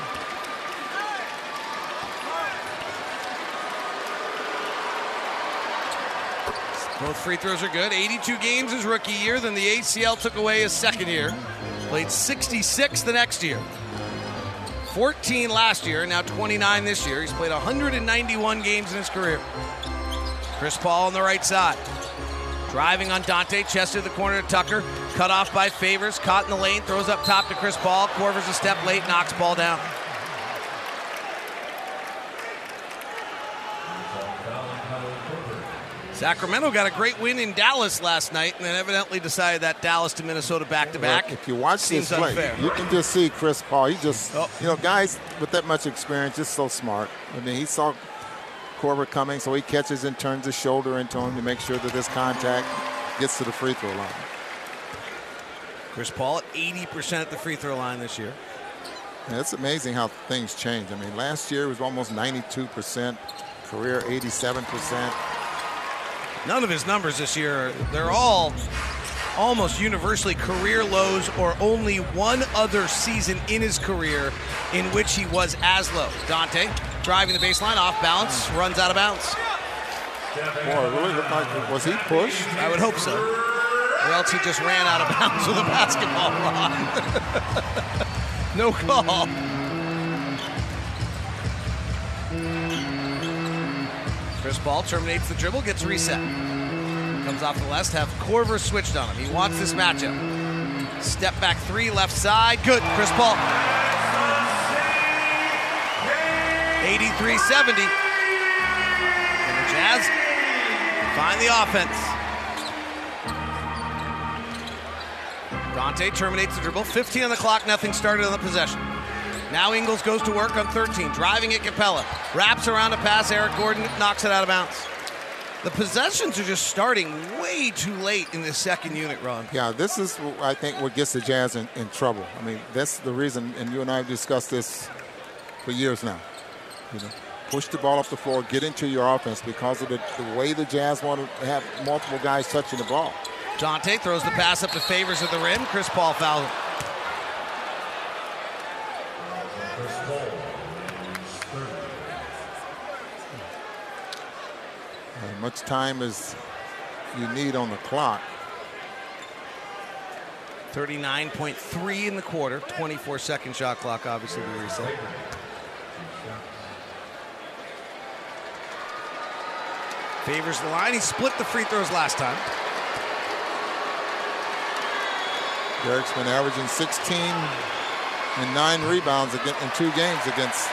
Both free throws are good. 82 games his rookie year, then the ACL took away his second year. Played 66 the next year. 14 last year, now 29 this year. He's played 191 games in his career. Chris Paul on the right side. Driving on Dante, chest to the corner to Tucker. Cut off by Favors, caught in the lane, throws up top to Chris Paul. Korver's a step late, knocks ball down. Sacramento got a great win in Dallas last night, and then evidently decided that Dallas to Minnesota back to back. If you watch seems this play, unfair. you can just see Chris Paul. He just, Oh. you know, guys with that much experience, just so smart. I mean, he saw Korver coming, so he catches and turns his shoulder into him to make sure that this contact gets to the free throw line. Chris Paul at 80% at the free throw line this year. And it's amazing how things change. I mean, last year was almost 92%, career 87%. None of his numbers this year, they're all almost universally career lows or only one other season in his career in which he was as low. Dante driving the baseline off balance, runs out of bounds. Boy, really looked like, was he pushed? I would hope so. Or else he just ran out of bounds with a basketball rod. [laughs] no call. Chris Paul terminates the dribble, gets reset. Comes off the left, have Korver switched on him. He wants this matchup. Step back three, left side. Good. Chris Paul. 83 70. And the Jazz find the offense. Dante terminates the dribble. 15 on the clock, nothing started on the possession. Now Ingles goes to work on 13, driving at Capela. Wraps around a pass, Eric Gordon knocks it out of bounds. The possessions are just starting way too late in the second unit run. Yeah, this is, I think, what gets the Jazz in, in trouble. I mean, that's the reason, and you and I have discussed this for years now. You know, push the ball up the floor, get into your offense because of the, the way the Jazz want to have multiple guys touching the ball. Dante throws the pass up to favors of the rim. Chris Paul fouls much time as you need on the clock. 39.3 in the quarter. 24 second shot clock, obviously, we reset. Favors the line. He split the free throws last time. Derrick's been averaging 16 and nine rebounds again in two games against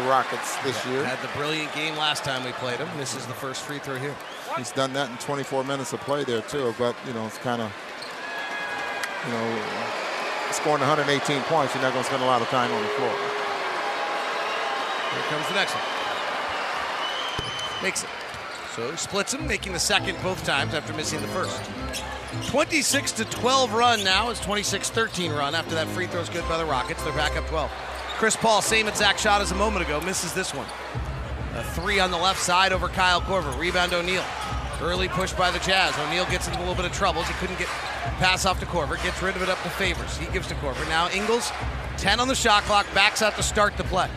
the Rockets this year. Had the brilliant game last time we played him. This is the first free throw here. He's done that in 24 minutes of play there too. But you know, it's kind of you know scoring 118 points. You're not going to spend a lot of time on the floor. Here comes the next one. Makes it. So he splits him, making the second both times after missing the first. 26 to 12 run now. It's 26-13 run after that free throw's good by the Rockets. They're back up 12. Chris Paul, same exact shot as a moment ago, misses this one. A three on the left side over Kyle Korver. Rebound O'Neal. Early push by the Jazz. O'Neal gets into a little bit of troubles. He couldn't get pass off to Korver. Gets rid of it up to Favors. He gives to Korver. Now Ingles, 10 on the shot clock, backs out to start the play.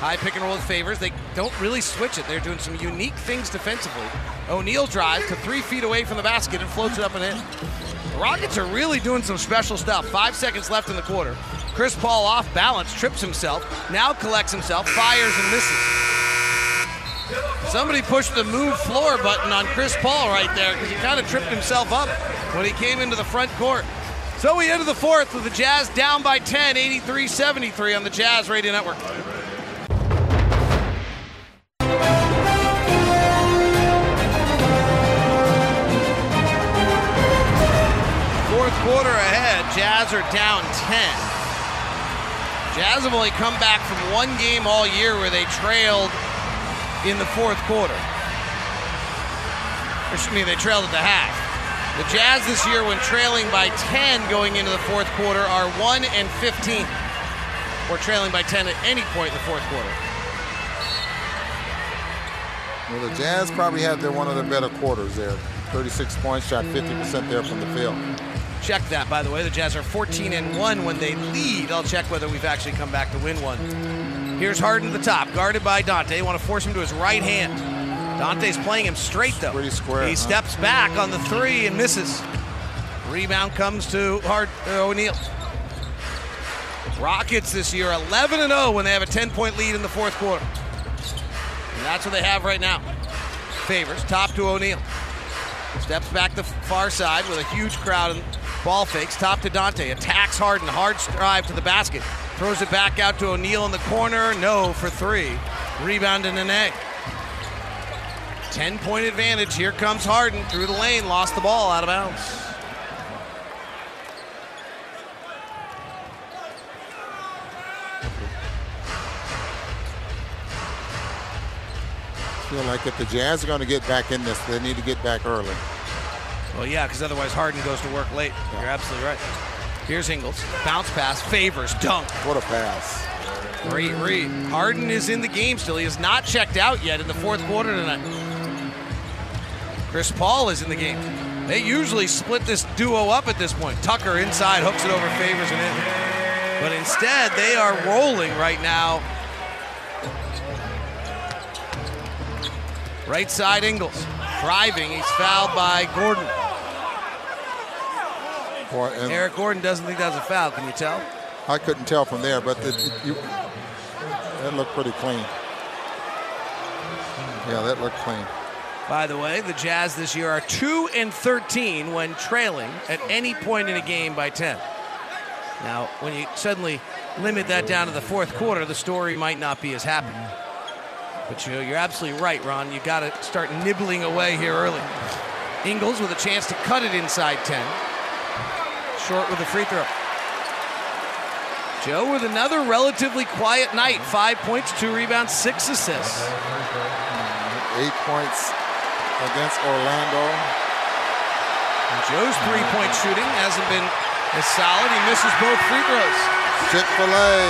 High pick and roll with favors. They don't really switch it. They're doing some unique things defensively. O'Neal drives to three feet away from the basket and floats it up and in. The Rockets are really doing some special stuff. Five seconds left in the quarter. Chris Paul off balance, trips himself, now collects himself, fires and misses. Somebody pushed the move floor button on Chris Paul right there because he kind of tripped himself up when he came into the front court. So we enter the fourth with the Jazz down by 10, 83 73 on the Jazz Radio Network. Fourth quarter ahead, Jazz are down 10. Jazz have only come back from one game all year where they trailed in the fourth quarter. Or, excuse me, they trailed at the half. The Jazz this year, when trailing by 10 going into the fourth quarter, are 1 and 15. Or trailing by 10 at any point in the fourth quarter. Well, the Jazz probably had their, one of their better quarters there. 36 points, shot 50% there from the field. Check that, by the way. The Jazz are 14 and 1 when they lead. I'll check whether we've actually come back to win one. Here's Harden at the top, guarded by Dante. They Want to force him to his right hand. Dante's playing him straight, though. Pretty square. He huh? steps back on the three and misses. Rebound comes to Hard uh, O'Neal. Rockets this year 11 and 0 when they have a 10 point lead in the fourth quarter. And that's what they have right now. Favors top to O'Neal. Steps back the far side with a huge crowd ball fakes. Top to Dante. Attacks Harden. Hard drive to the basket. Throws it back out to O'Neal in the corner. No for three. Rebound to Nene. 10 point advantage. Here comes Harden through the lane. Lost the ball out of bounds. feel like if the Jazz are going to get back in this, they need to get back early. Well, yeah, because otherwise Harden goes to work late. You're absolutely right. Here's Ingles. Bounce pass. Favors. Dunk. What a pass. Great read. Harden is in the game still. He has not checked out yet in the fourth quarter tonight. Chris Paul is in the game. They usually split this duo up at this point. Tucker inside, hooks it over Favors and in. But instead, they are rolling right now. Right side Ingles. Driving. He's fouled by Gordon. And Eric Gordon doesn't think that's a foul. Can you tell? I couldn't tell from there, but it, it- you, that looked pretty clean. Yeah, that looked clean. By the way, the Jazz this year are 2 and 13 when trailing at any point in a game by 10. Now, when you suddenly limit that down to the fourth quarter, the story might not be as happy. But you, you're absolutely right, Ron. You got to start nibbling away here early. Ingles with a chance to cut it inside 10. Short with a free throw. Joe with another relatively quiet night. Uh-huh. Five points, two rebounds, six assists. Uh-huh, mm-hmm. Eight points against Orlando. And Joe's three-point shooting hasn't been as solid. He misses both free throws. Chick-fil-A.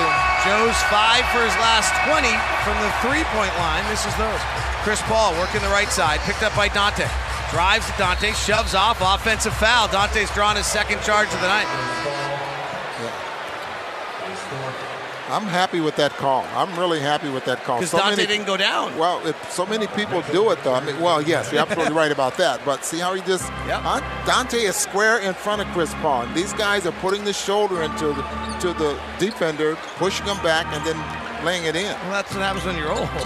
Joe's five for his last 20 from the three-point line. Misses those. Chris Paul working the right side, picked up by Dante. Drives to Dante, shoves off, offensive foul. Dante's drawn his second charge of the night. I'm happy with that call. I'm really happy with that call. Because So Dante many- didn't go down. Well, if so many people do it, though. I mean, well, yes, you're absolutely right about that. But see how he just [laughs] Yep. huh? Dante is square in front of Chris Paul. And these guys are putting the shoulder into the to the defender, pushing him back, and then laying it in. Well, that's what happens when you're old. [laughs]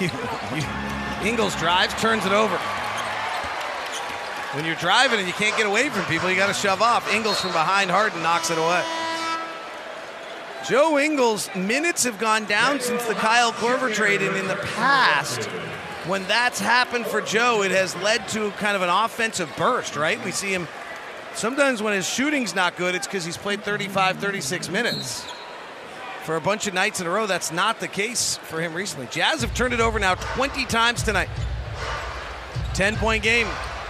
You- you- Ingles drives, turns it over. When you're driving and you can't get away from people, you got to shove off. Ingles from behind Harden knocks it away. Joe Ingles' minutes have gone down since the Kyle Korver trade, and in the past, when that's happened for Joe, it has led to kind of an offensive burst, right? We see him sometimes when his shooting's not good, it's because he's played 35, 36 minutes for a bunch of nights in a row. That's not the case for him recently. Jazz have turned it over now 20 times tonight. 10 point game.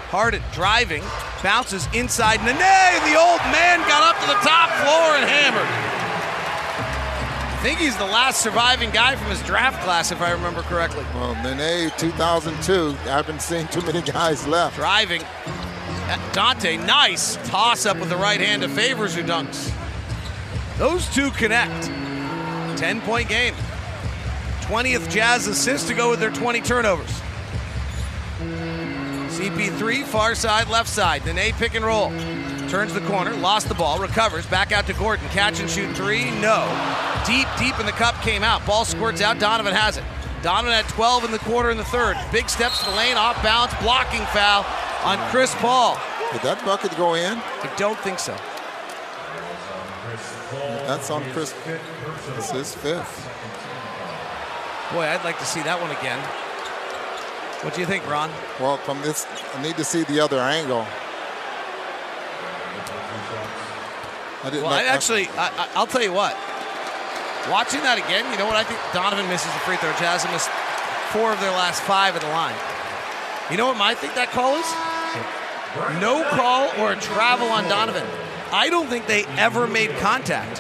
Harden driving, bounces inside. Nene, the old man, got up to the top floor and hammered. I think he's the last surviving guy from his draft class, if I remember correctly. Well, Nene, 2002. I haven't seen too many guys left. Driving. Dante, nice toss up with the right hand to Favors, who dunks. Those two connect. 10 point game. 20th Jazz assist to go with their 20 turnovers. CP3, far side, left side. Nene pick and roll. Turns the corner, lost the ball, recovers, back out to Gordon. Catch and shoot three, no. Deep, deep in the cup, came out. Ball squirts out, Donovan has it. Donovan had 12 in the quarter in the third. Big steps to the lane, off balance, blocking foul on Chris Paul. Did that bucket go in? I don't think so. That's on Chris. This is fifth. Boy, I'd like to see that one again. What do you think, Ron? Well, from this, I need to see the other angle. I didn't Well, I actually, I, I, I'll tell you what. Watching that again, you know what I think? Donovan misses the free throw. Jazz missed four of their last five at the line. You know what I think that call is? No call or a travel on Donovan. I don't think they ever made contact.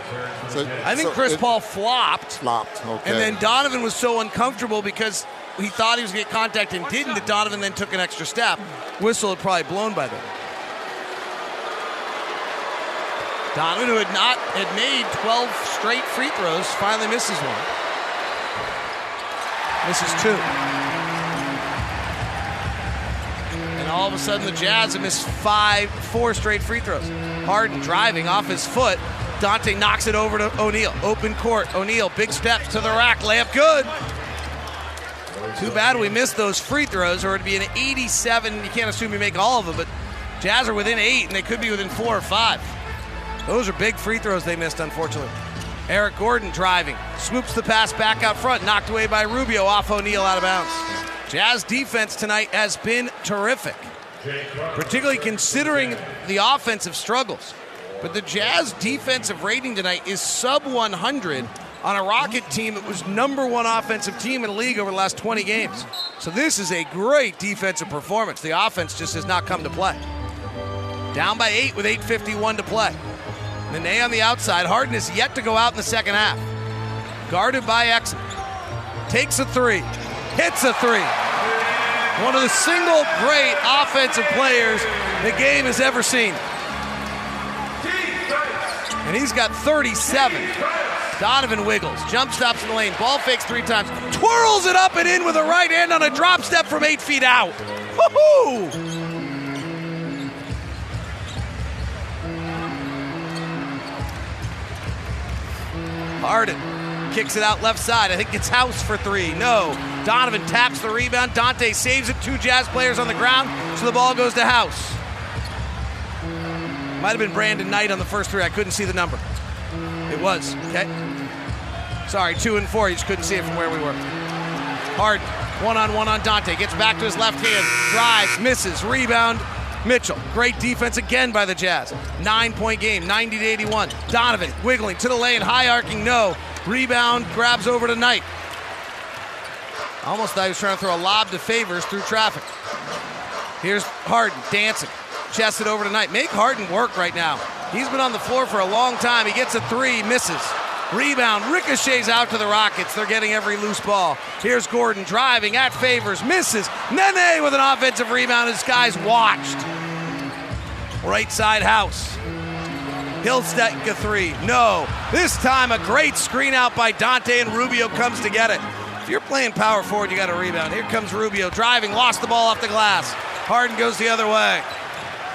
So, I think so Chris Paul flopped, flopped. Okay. and then Donovan was so uncomfortable because he thought he was going to get contact and didn't that Donovan then took an extra step. Whistle had probably blown by then. Donovan, who had not had made 12 straight free throws, finally misses one. Misses two. And all of a sudden, the Jazz have missed five, four straight free throws. Harden driving off his foot. Dante knocks it over to O'Neal. Open court. O'Neal, big steps to the rack. Layup good. Too bad we missed those free throws, or it'd be an 87. You can't assume you make all of them, but Jazz are within eight, and they could be within four or five. Those are big free throws they missed, unfortunately. Eric Gordon driving, swoops the pass back out front, knocked away by Rubio off O'Neal out of bounds. Jazz defense tonight has been terrific, particularly considering the offensive struggles. But the Jazz defensive rating tonight is sub 100 on a Rocket team that was number one offensive team in the league over the last 20 games. So this is a great defensive performance. The offense just has not come to play. Down by eight with 8.51 to play. Nene on the outside. Harden is yet to go out in the second half. Guarded by Exum. Takes a three. Hits a three. One of the single great offensive players the game has ever seen. And he's got 37. Donovan wiggles, jump stops in the lane, ball fakes three times, twirls it up and in with a right hand on a drop step from eight feet out. Woohoo! Harden kicks it out left side. I think it's House for three. No. Donovan taps the rebound. Dante saves it. Two Jazz players on the ground, so the ball goes to House. Might have been Brandon Knight on the first three. I couldn't see the number. It was, okay? Sorry, two and four. You just couldn't see it from where we were. Hard one on one on Dante. Gets back to his left hand. Drives, misses, rebound. Mitchell, great defense again by the Jazz. Nine point game, 90 to 81. Donovan wiggling to the lane, high arcing, no. Rebound, grabs over to Knight. Almost thought he was trying to throw a lob to Favors through traffic. Here's Harden dancing, chest it over to Knight. Make Harden work right now. He's been on the floor for a long time. He gets a three, misses. Rebound, ricochets out to the Rockets. They're getting every loose ball. Here's Gordon driving at Favors, misses. Nene with an offensive rebound. His guys watched. Right side house. He'll stack a three. No. This time a great screen out by Dante and Rubio comes to get it. If you're playing power forward, you got a rebound. Here comes Rubio driving, lost the ball off the glass. Harden goes the other way.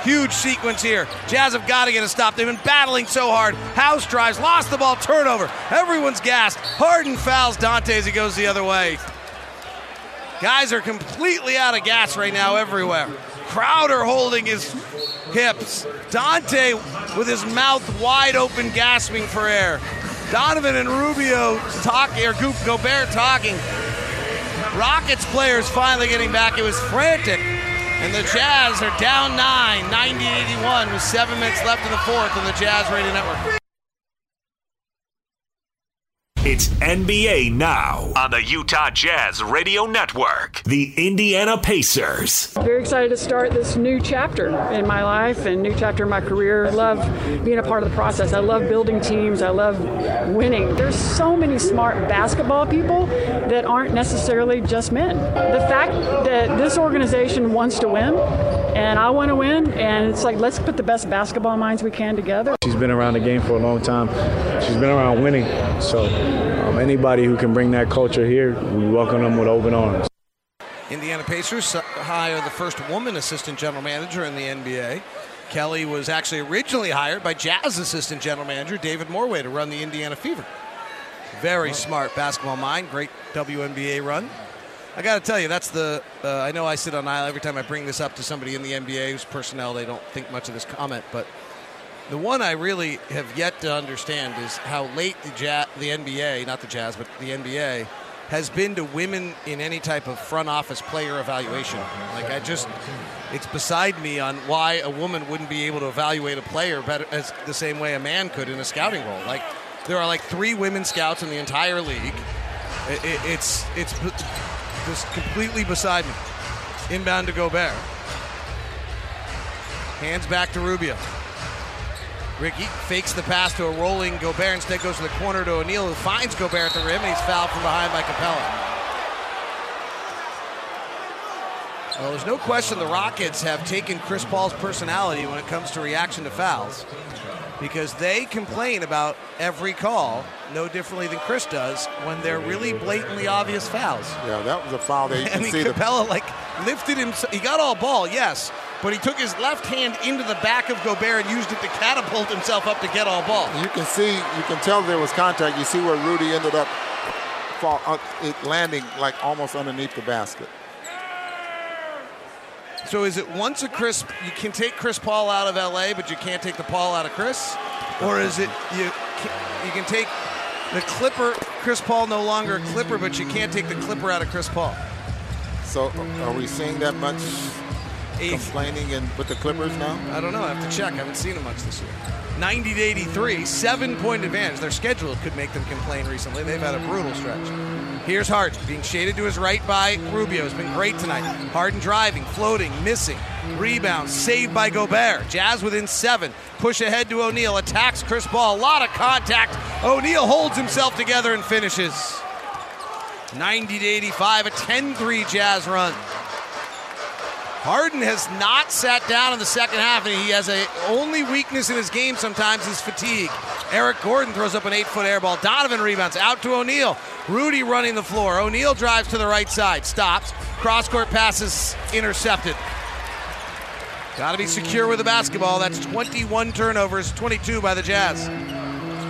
Huge sequence here. Jazz have got to get a stop. They've been battling so hard. House drives, lost the ball, turnover. Everyone's gassed. Harden fouls Dante as he goes the other way. Guys are completely out of gas right now everywhere. Crowder holding his hips. Dante with his mouth wide open, gasping for air. Donovan and Rubio talking, or er, Goop Gobert talking. Rockets players finally getting back. It was frantic. And the Jazz are down nine, 90 81, with seven minutes left in the fourth on the Jazz Radio Network. It's NBA Now on the Utah Jazz Radio Network. The Indiana Pacers. Very excited to start this new chapter in my life and new chapter in my career. I love being a part of the process. I love building teams. I love winning. There's so many smart basketball people that aren't necessarily just men. The fact that this organization wants to win and I want to win, and it's like let's put the best basketball minds we can together. She's been around the game for a long time. she's been around winning. So um, anybody who can bring that culture here, we welcome them with open arms. Indiana Pacers hire the first woman assistant general manager in the NBA. Kelly was actually originally hired by Jazz assistant general manager David Morway to run the Indiana Fever. Very smart basketball mind, great WNBA run. I got to tell you, that's the. Uh, I know I sit on aisle every time I bring this up to somebody in the NBA whose personnel, they don't think much of this comment, but the one I really have yet to understand is how late the, jazz, the NBA, not the Jazz, but the NBA, has been to women in any type of front office player evaluation. Like I just, it's beside me on why a woman wouldn't be able to evaluate a player better as the same way a man could in a scouting role. Like there are like three women scouts in the entire league. It, it, it's it's just completely beside me. Inbound to Gobert. Hands back to Rubio. Ricky fakes the pass to a rolling Gobert. Instead goes to the corner to O'Neal, who finds Gobert at the rim, and he's fouled from behind by Capela. Well, there's no question the Rockets have taken Chris Paul's personality when it comes to reaction to fouls because they complain about every call no differently than Chris does when they're really blatantly obvious fouls. Yeah, that was a foul. They [laughs] I mean, Capela like lifted him. He got all ball, yes, but he took his left hand into the back of Gobert and used it to catapult himself up to get all ball. You can see, you can tell there was contact. You see where Rudy ended up fall, uh, it landing like almost underneath the basket. So is it once a Chris, you can take Chris Paul out of LA, but you can't take the Paul out of Chris, or is it you you can take the Clipper, Chris Paul no longer a Clipper, but you can't take the Clipper out of Chris Paul? So are we seeing that much complaining and with the Clippers now? I don't know. I have to check. I haven't seen them much this year. 90 to 83, seven point advantage. Their schedule could make them complain recently. They've had a brutal stretch. Here's Harden being shaded to his right by Rubio. Has been great tonight. Harden driving, floating, missing. Rebound, saved by Gobert. Jazz within seven. Push ahead to O'Neal. Attacks Chris Paul. A lot of contact. O'Neal holds himself together and finishes. 90 to 85, a 10 3 Jazz run. Harden has not sat down in the second half, and he has a only weakness in his game sometimes is fatigue. Eric Gordon throws up an eight-foot air ball. Donovan rebounds out to O'Neal. Rudy running the floor. O'Neal drives to the right side, stops. Cross-court passes intercepted. Got to be secure with the basketball. That's 21 turnovers, 22 by the Jazz.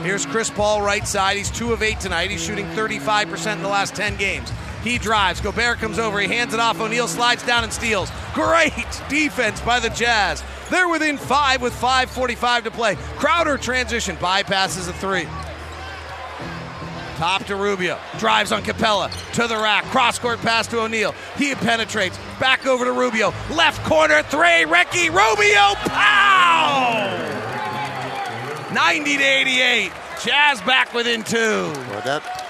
Here's Chris Paul right side. He's two of eight tonight. He's shooting 35% in the last 10 games. He drives. Gobert comes over. He hands it off. O'Neal slides down and steals. Great defense by the Jazz. They're within five with 5.45 to play. Crowder transition. Bypasses a three. Top to Rubio. Drives on Capela. To the rack. Cross court pass to O'Neal. He penetrates. Back over to Rubio. Left corner three. Ricky Rubio. Pow! 90 to 88. Jazz back within two. Well, that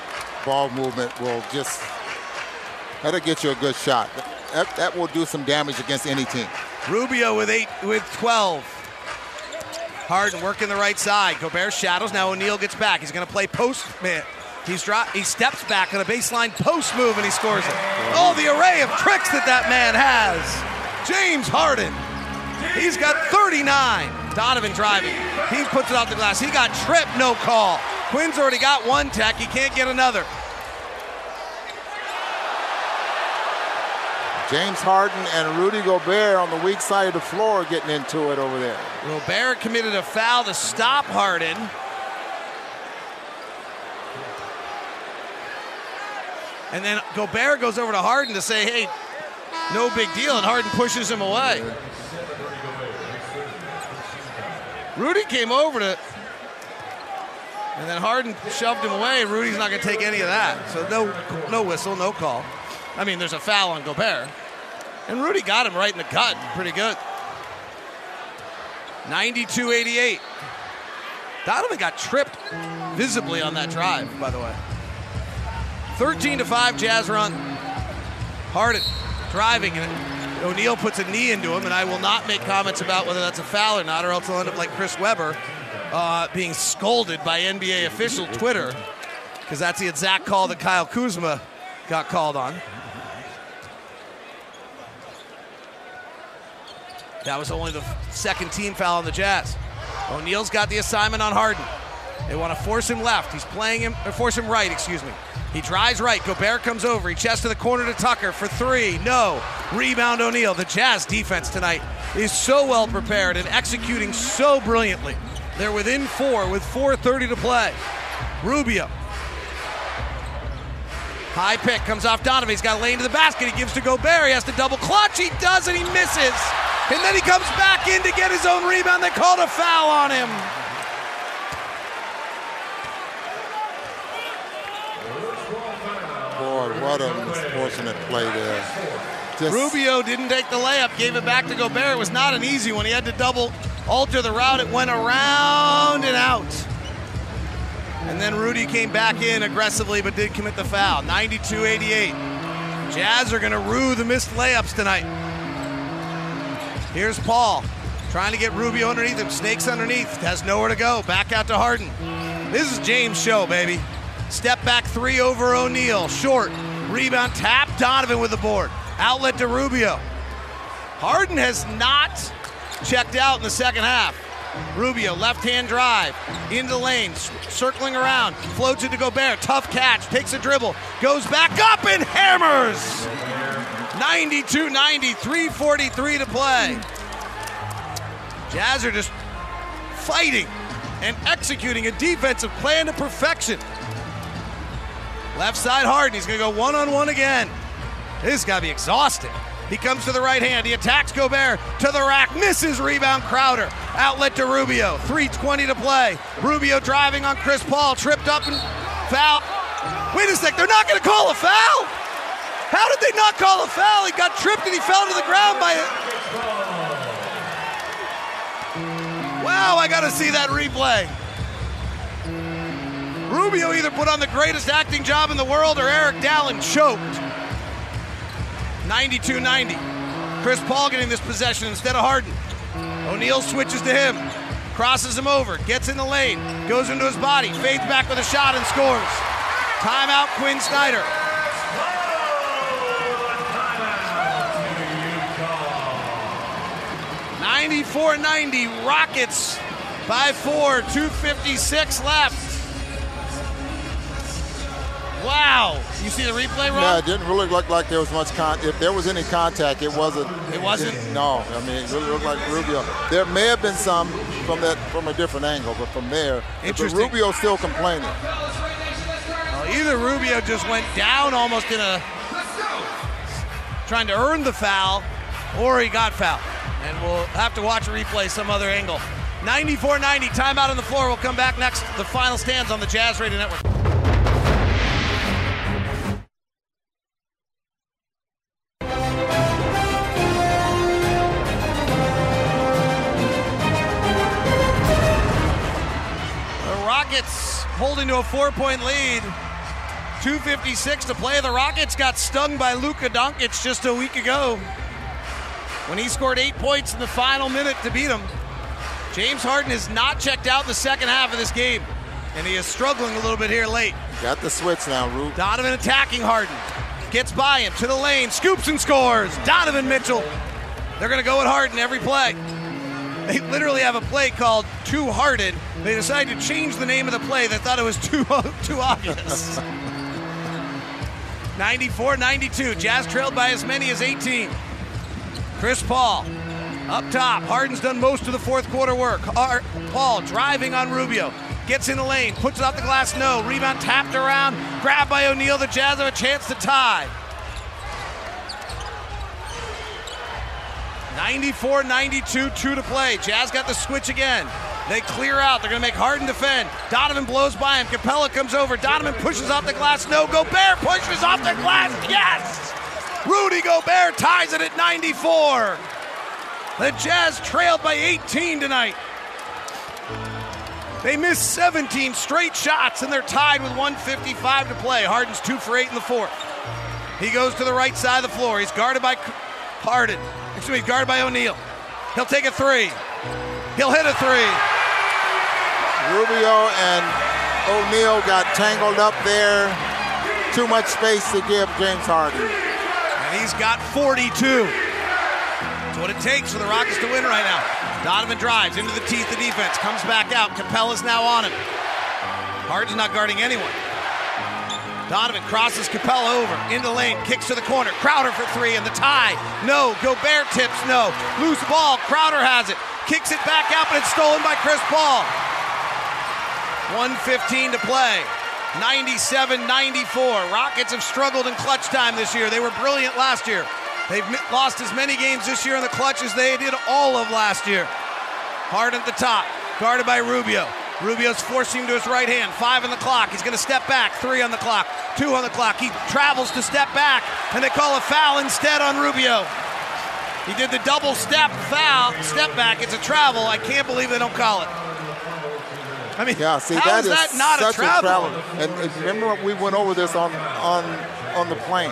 ball movement will just That'll get you a good shot. That, that will do some damage against any team. Rubio with eight with 12. Harden working the right side. Gobert shadows. Now O'Neal gets back. He's going to play post man. He's drop. He steps back on a baseline post move and he scores it. Oh, the array of tricks that that man has. James Harden. He's got 39. Donovan driving. He puts it off the glass. He got tripped. No call. Quin's already got one tech. He can't get another. James Harden and Rudy Gobert on the weak side of the floor getting into it over there. Gobert committed a foul to stop Harden. And then Gobert goes over to Harden to say, hey, no big deal, and Harden pushes him away. Rudy came over to, and then Harden shoved him away. Rudy's not going to take any of that. So no, no whistle, no call. I mean, there's a foul on Gobert. And Rudy got him right in the gut. Pretty good. 92 88. Donovan got tripped visibly on that drive, by the way. 13 to 5, Jazz run. Harden driving, and O'Neal puts a knee into him, and I will not make comments about whether that's a foul or not, or else I'll end up like Chris Webber uh, being scolded by NBA official Twitter, because that's the exact call that Kyle Kuzma got called on. That was only the second team foul on the Jazz. O'Neal's got the assignment on Harden. They want to force him left. He's playing him, or force him right, excuse me. He drives right. Gobert comes over. He chests to the corner to Tucker for three. No. Rebound O'Neal. The Jazz defense tonight is so well prepared and executing so brilliantly. They're within four with 4.30 to play. Rubio. High pick comes off Donovan. He's got a lane to the basket. He gives to Gobert. He has to double clutch. He does, and he misses. And then he comes back in to get his own rebound. They called a foul on him. Boy, what a misfortunate play there. Just- Rubio didn't take the layup, gave it back to Gobert. It was not an easy one. He had to double alter the route. It went around and out. And then Rudy came back in aggressively but did commit the foul. 92 88. Jazz are going to rue the missed layups tonight. Here's Paul trying to get Rubio underneath him. Snakes underneath. Has nowhere to go. Back out to Harden. This is James' show, baby. Step back three over O'Neal. Short. Rebound tap. Donovan with the board. Outlet to Rubio. Harden has not checked out in the second half. Rubio, left hand drive, into the lane, circling around, floats it to Gobert. Tough catch, takes a dribble, goes back up and hammers. 92 90, 343 to play. Jazz are just fighting and executing a defensive plan to perfection. Left side Harden, he's to go one on one again. This has got to be exhausting. He comes to the right hand. He attacks Gobert to the rack. Misses rebound Crowder. Outlet to Rubio. 3.20 to play. Rubio driving on Chris Paul. Tripped up and foul. Wait a sec. They're not going to call a foul. How did they not call a foul? He got tripped and he fell to the ground by it. Wow, I got to see that replay. Rubio either put on the greatest acting job in the world or Eric Dalen choked. 92 90. Chris Paul getting this possession instead of Harden. O'Neal switches to him, crosses him over, gets in the lane, goes into his body, fades back with a shot and scores. Timeout, Quin Snyder. Ninety-four ninety. Rockets by four, 256 left. Wow. You see the replay, Ron? Yeah, it didn't really look like there was much con. If there was any contact, it wasn't. It wasn't? no, I mean, it really looked like Rubio. There may have been some from that from a different angle, but from there, but Interesting. Rubio's still complaining. Well, either Rubio just went down almost in a trying to earn the foul, or he got fouled. And we'll have to watch a replay some other angle. 94-90, timeout on the floor. We'll come back next. The final stands on the Jazz Radio Network. Rockets holding to a four-point lead. 256 to play. The Rockets got stung by Luka Doncic just a week ago when he scored eight points in the final minute to beat them. James Harden has not checked out in the second half of this game, and he is struggling a little bit here late. Got the switch now, Rube. Donovan attacking Harden. Gets by him to the lane, scoops and scores. Donovan Mitchell. They're going to go at Harden every play. They literally have a play called Too Hearted. They decided to change the name of the play. They thought it was too [laughs] too obvious. [laughs] 94-92. Jazz trailed by as many as 18. Chris Paul up top. Harden's done most of the fourth quarter work. Paul driving on Rubio. Gets in the lane, puts it off the glass, no. Rebound tapped around, grabbed by O'Neal. The Jazz have a chance to tie. 94 92, two to play. Jazz got the switch again. They clear out. They're going to make Harden defend. Donovan blows by him. Capela comes over. Donovan pushes off the glass. No. Gobert pushes off the glass. Yes! Rudy Gobert ties it at 94. The Jazz trailed by 18 tonight. They missed 17 straight shots and they're tied with 155 to play. Harden's two for eight in the fourth. He goes to the right side of the floor. He's guarded by Harden. Me, he's guarded by O'Neal. He'll take a three. He'll hit a three. Rubio and O'Neal got tangled up there. Too much space to give James Harden. And he's got 42. That's what it takes for the Rockets to win right now. Donovan drives into the teeth of defense, comes back out. Capela's now on him. Harden's not guarding anyone. Donovan crosses Capela over into lane, kicks to the corner. Crowder for three, and the tie. No. Gobert tips. No. Loose ball. Crowder has it. Kicks it back out, but it's stolen by Chris Paul. 115 to play. 97 94. Rockets have struggled in clutch time this year. They were brilliant last year. They've lost as many games this year in the clutch as they did all of last year. Harden at the top, guarded by Rubio. Rubio's forcing him to his right hand. Five on the clock. He's going to step back. Three on the clock. Two on the clock. He travels to step back, and they call a foul instead on Rubio. He did the double step foul, step back. It's a travel. I can't believe they don't call it. I mean, Yeah, see how that is is that not such a travel? And, and remember we went over this on on on the plane.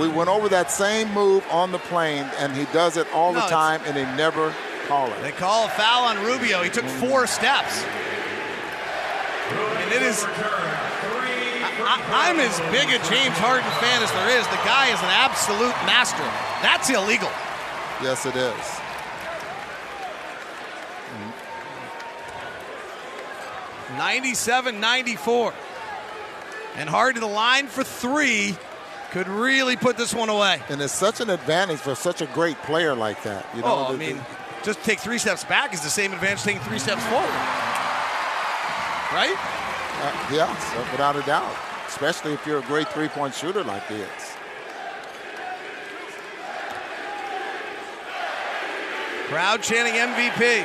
We went over that same move on the plane, and he does it all No, the time, and they never call it. They call a foul on Rubio. He took four steps. And it is. I, am as big a James Harden fan as there is. The guy is an absolute master. That's illegal. Yes, it is. 97 94. And Harden to the line for three could really put this one away. And it's such an advantage for such a great player like that. You know, oh, I mean, just take three steps back is the same advantage taking three steps forward. Right? Uh, yeah, without a doubt. Especially if you're a great three-point shooter like he is. Crowd chanting MVP.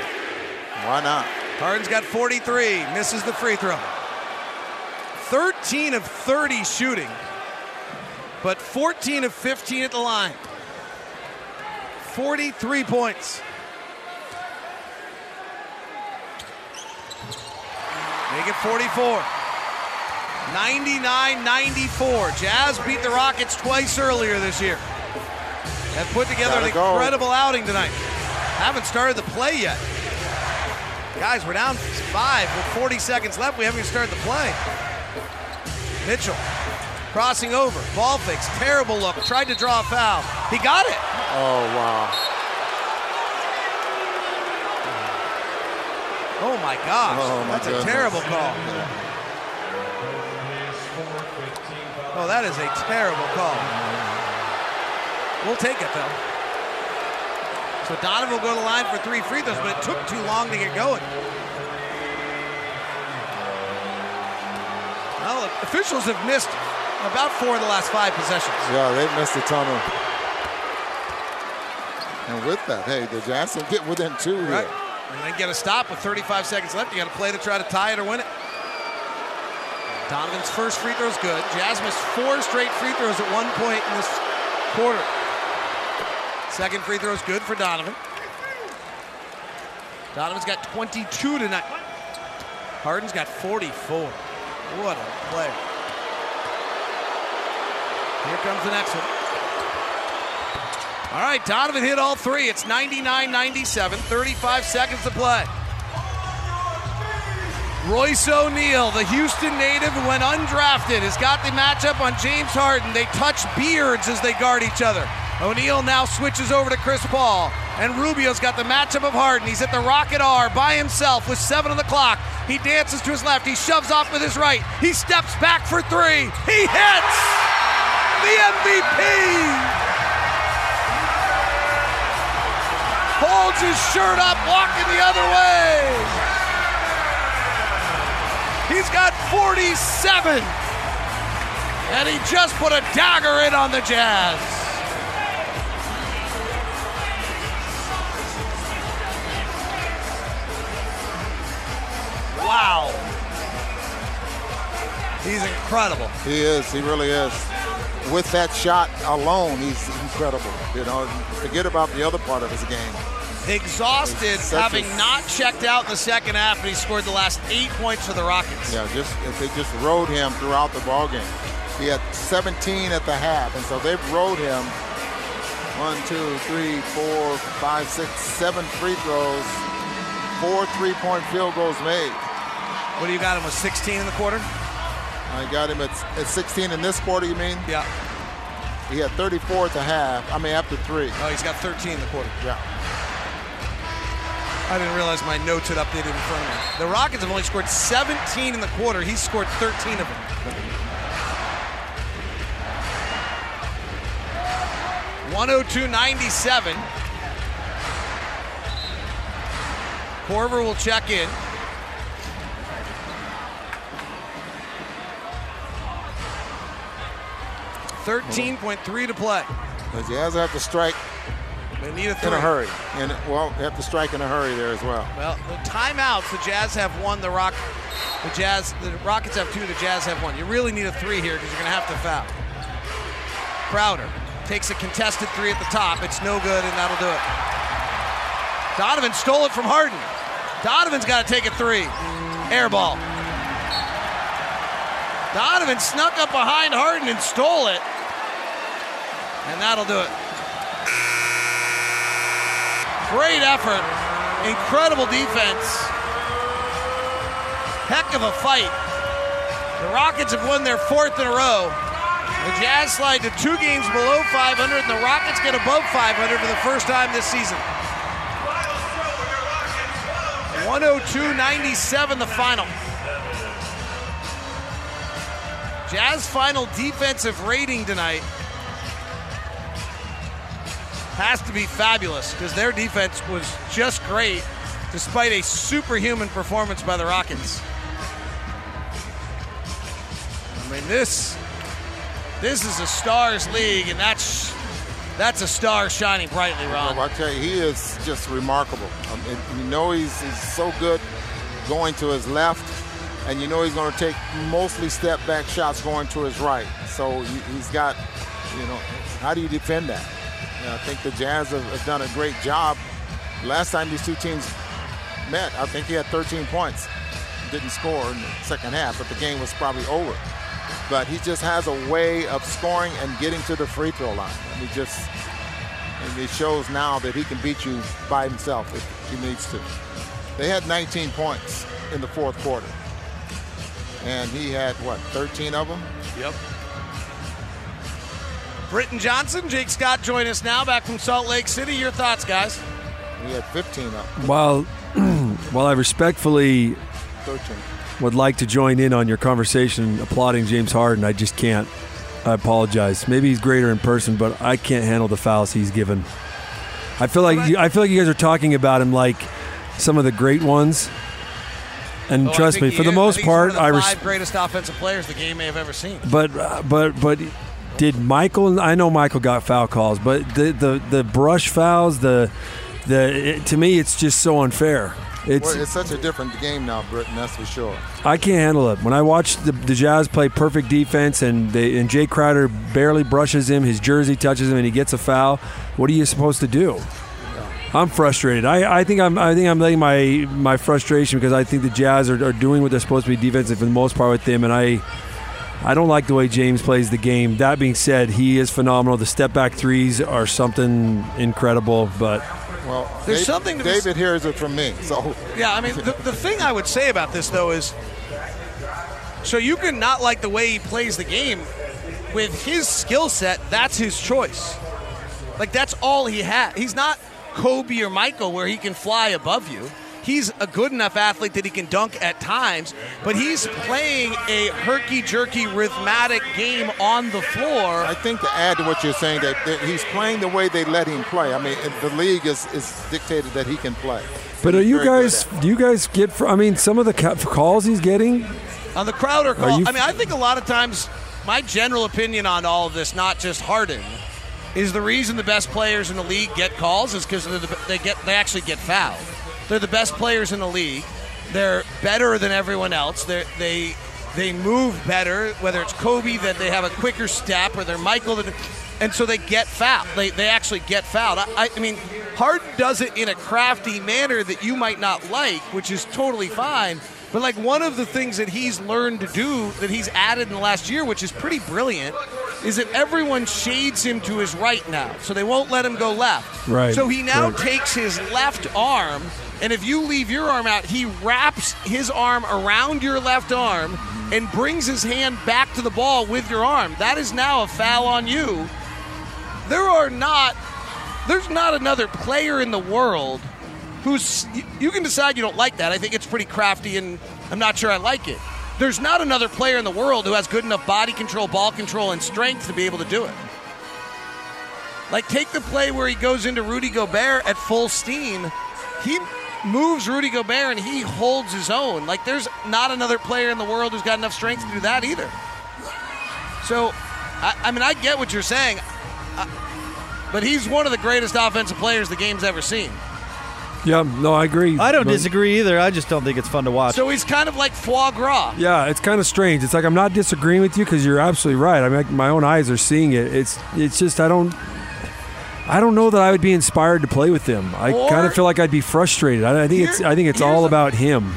Why not? Harden's got 43, misses the free throw. 13 of 30 shooting, but 14 of 15 at the line. 43 points. Make it 44. 99 94. Jazz beat the Rockets twice earlier this year. Have put together Gotta an go. incredible outing tonight. Haven't started the play yet. Guys, we're down five with 40 seconds left. We haven't even started the play. Mitchell crossing over. Ball fakes. Terrible look. Tried to draw a foul. He got it. Oh, wow. Oh my gosh. Oh, my That's goodness. a terrible call. Oh, that is a terrible call. We'll take it though. So Donovan will go to the line for three free throws, but it took too long to get going. Well, officials have missed about four of the last five possessions. Yeah, they missed a ton of. And with that, hey, the Jazz can get within two here. And then get a stop with 35 seconds left. You got to play to try to tie it or win it. Donovan's first free throw is good. Jazz missed four straight free throws at one point in this quarter. Second free throw is good for Donovan. Donovan's got 22 tonight. Harden's got 44. What a player. Here comes the next one. All right, Donovan hit all three. It's 99 97, 35 seconds to play. Royce O'Neal, the Houston native who went undrafted, has got the matchup on James Harden. They touch beards as they guard each other. O'Neal now switches over to Chris Paul, and Rubio's got the matchup of Harden. He's at the Rocket R by himself with seven on the clock. He dances to his left. He shoves off with his right. He steps back for three. He hits the MVP. Holds his shirt up, walking the other way. He's got 47. And he just put a dagger in on the Jazz. Wow. He's incredible. He is. He really is. With that shot alone, he's incredible. You know, forget about the other part of his game. Exhausted, having a- not checked out in the second half, and he scored the last eight points for the Rockets. Yeah, just if they just rode him throughout the ball game. He had 17 at the half, and so they've rode him one, two, three, four, five, six, seven free throws, four three-point field goals made. What do you got him with 16 in the quarter? I got him at, at 16 in this quarter. You mean? Yeah. He had 34 at the half. I mean, after three. Oh, he's got 13 in the quarter. Yeah. I didn't realize my notes had updated in front of me. The Rockets have only scored 17 in the quarter. He's scored 13 of them. One hundred two ninety seven. Korver will check in. Thirteen point three to play. The Jazz have to strike They need a in a hurry, and well, they have to strike in a hurry there as well. Well, the timeouts, the Jazz have one. The Rock, the Jazz, the Rockets have two. The Jazz have one. You really need a three here because you're going to have to foul. Crowder takes a contested three at the top. It's no good, and that'll do it. Donovan stole it from Harden. Donovan's got to take a three. Air ball. Donovan snuck up behind Harden and stole it, and that'll do it. Great effort. Incredible defense. Heck of a fight. The Rockets have won their fourth in a row. The Jazz slide to two games below 500, and the Rockets get above 500 for the first time this season. 102-97 the final. Jazz final defensive rating tonight has to be fabulous because their defense was just great despite a superhuman performance by the Rockets. I mean this this is a stars league and that's that's a star shining brightly, Ron. I tell you, he is just remarkable. Um, I mean, you know he's, he's so good going to his left, and you know he's going to take mostly step back shots going to his right. So he's got, you know, how do you defend that? Know, I think the Jazz have, have done a great job. Last time these two teams met, I think he had 13 points. Didn't score in the second half, but the game was probably over. But he just has a way of scoring and getting to the free throw line. And he just and it shows now that he can beat you by himself if he needs to. They had 19 points in the fourth quarter. And he had, what, 13 of them? Yep. Britton Johnson, Jake Scott join us now back from Salt Lake City. Your thoughts, guys? We had 15 up. them. While, [clears throat] while I respectfully 13. would like to join in on your conversation applauding James Harden, I just can't. I apologize. Maybe he's greater in person, but I can't handle the fouls he's given. I feel like you, I feel like you guys are talking about him like some of the great ones. And Oh, trust me, he for the is. most I think part, he's one I of the res- five greatest offensive players the game may have ever seen. but uh, but but did Michael? I know Michael got foul calls, but the the, the brush fouls, the the it, to me, it's just so unfair. It's well, it's such a different game now, Britton, that's for sure. I can't handle it. When I watch the, the Jazz play perfect defense and they, and Jae Crowder barely brushes him, his jersey touches him, and he gets a foul, what are you supposed to do? I'm frustrated. I, I think I'm I think I'm letting my my frustration because I think the Jazz are, are doing what they're supposed to be defensive for the most part with them, and I I don't like the way James plays the game. That being said, he is phenomenal. The step back threes are something incredible, but Well, There's Dave- something to David this- hears it from me. So Yeah, I mean, the, the thing I would say about this, though, is so you can not like the way he plays the game. With his skill set, that's his choice. Like, that's all he had. He's not Kobe or Michael where he can fly above you. He's a good enough athlete that he can dunk at times, but he's playing a herky jerky, rhythmatic game on the floor. I think to add to what you're saying, that, that he's playing the way they let him play. I mean, the league is, is dictated that he can play. but are He's you guys do you guys get? fr- I mean, some of the calls he's getting. On the Crowder call, you- I mean, I think a lot of times my general opinion on all of this, not just Harden, is the reason the best players in the league get calls is because the, they get they actually get fouled. They're the best players in the league. They're better than everyone else. They're, they they move better. Whether it's Kobe that they have a quicker step, or they're Michael that, and so they get fouled. They they actually get fouled. I, I- mean, Harden does it in a crafty manner that you might not like, which is totally fine. But like one of the things that he's learned to do that he's added in the last year, which is pretty brilliant, is that everyone shades him to his right now, so they won't let him go left. Right, So he now right. takes his left arm, and if you leave your arm out, he wraps his arm around your left arm and brings his hand back to the ball with your arm. That is now a foul on you. There are not, there's not another player in the world who's you- can decide you don't like that. I think it's pretty crafty, and I'm not sure I like it. There's not another player in the world who has good enough body control, ball control, and strength to be able to do it. Like take the play where he goes into Rudy Gobert at full steam. He moves Rudy Gobert and he holds his own. Like there's not another player in the world who's got enough strength to do that either. So, I, I mean, I get what you're saying, uh, but he's one of the greatest offensive players the game's ever seen. Yeah, no, I agree. I don't But- disagree either. I just don't think it's fun to watch. So he's kind of like foie gras. Yeah, it's kind of strange. It's like I'm not disagreeing with you because you're absolutely right. I mean, my own eyes are seeing it. It's it's just I don't I don't know that I would be inspired to play with him. I kind of feel like I'd be frustrated. I, I think it's I think it's all about him.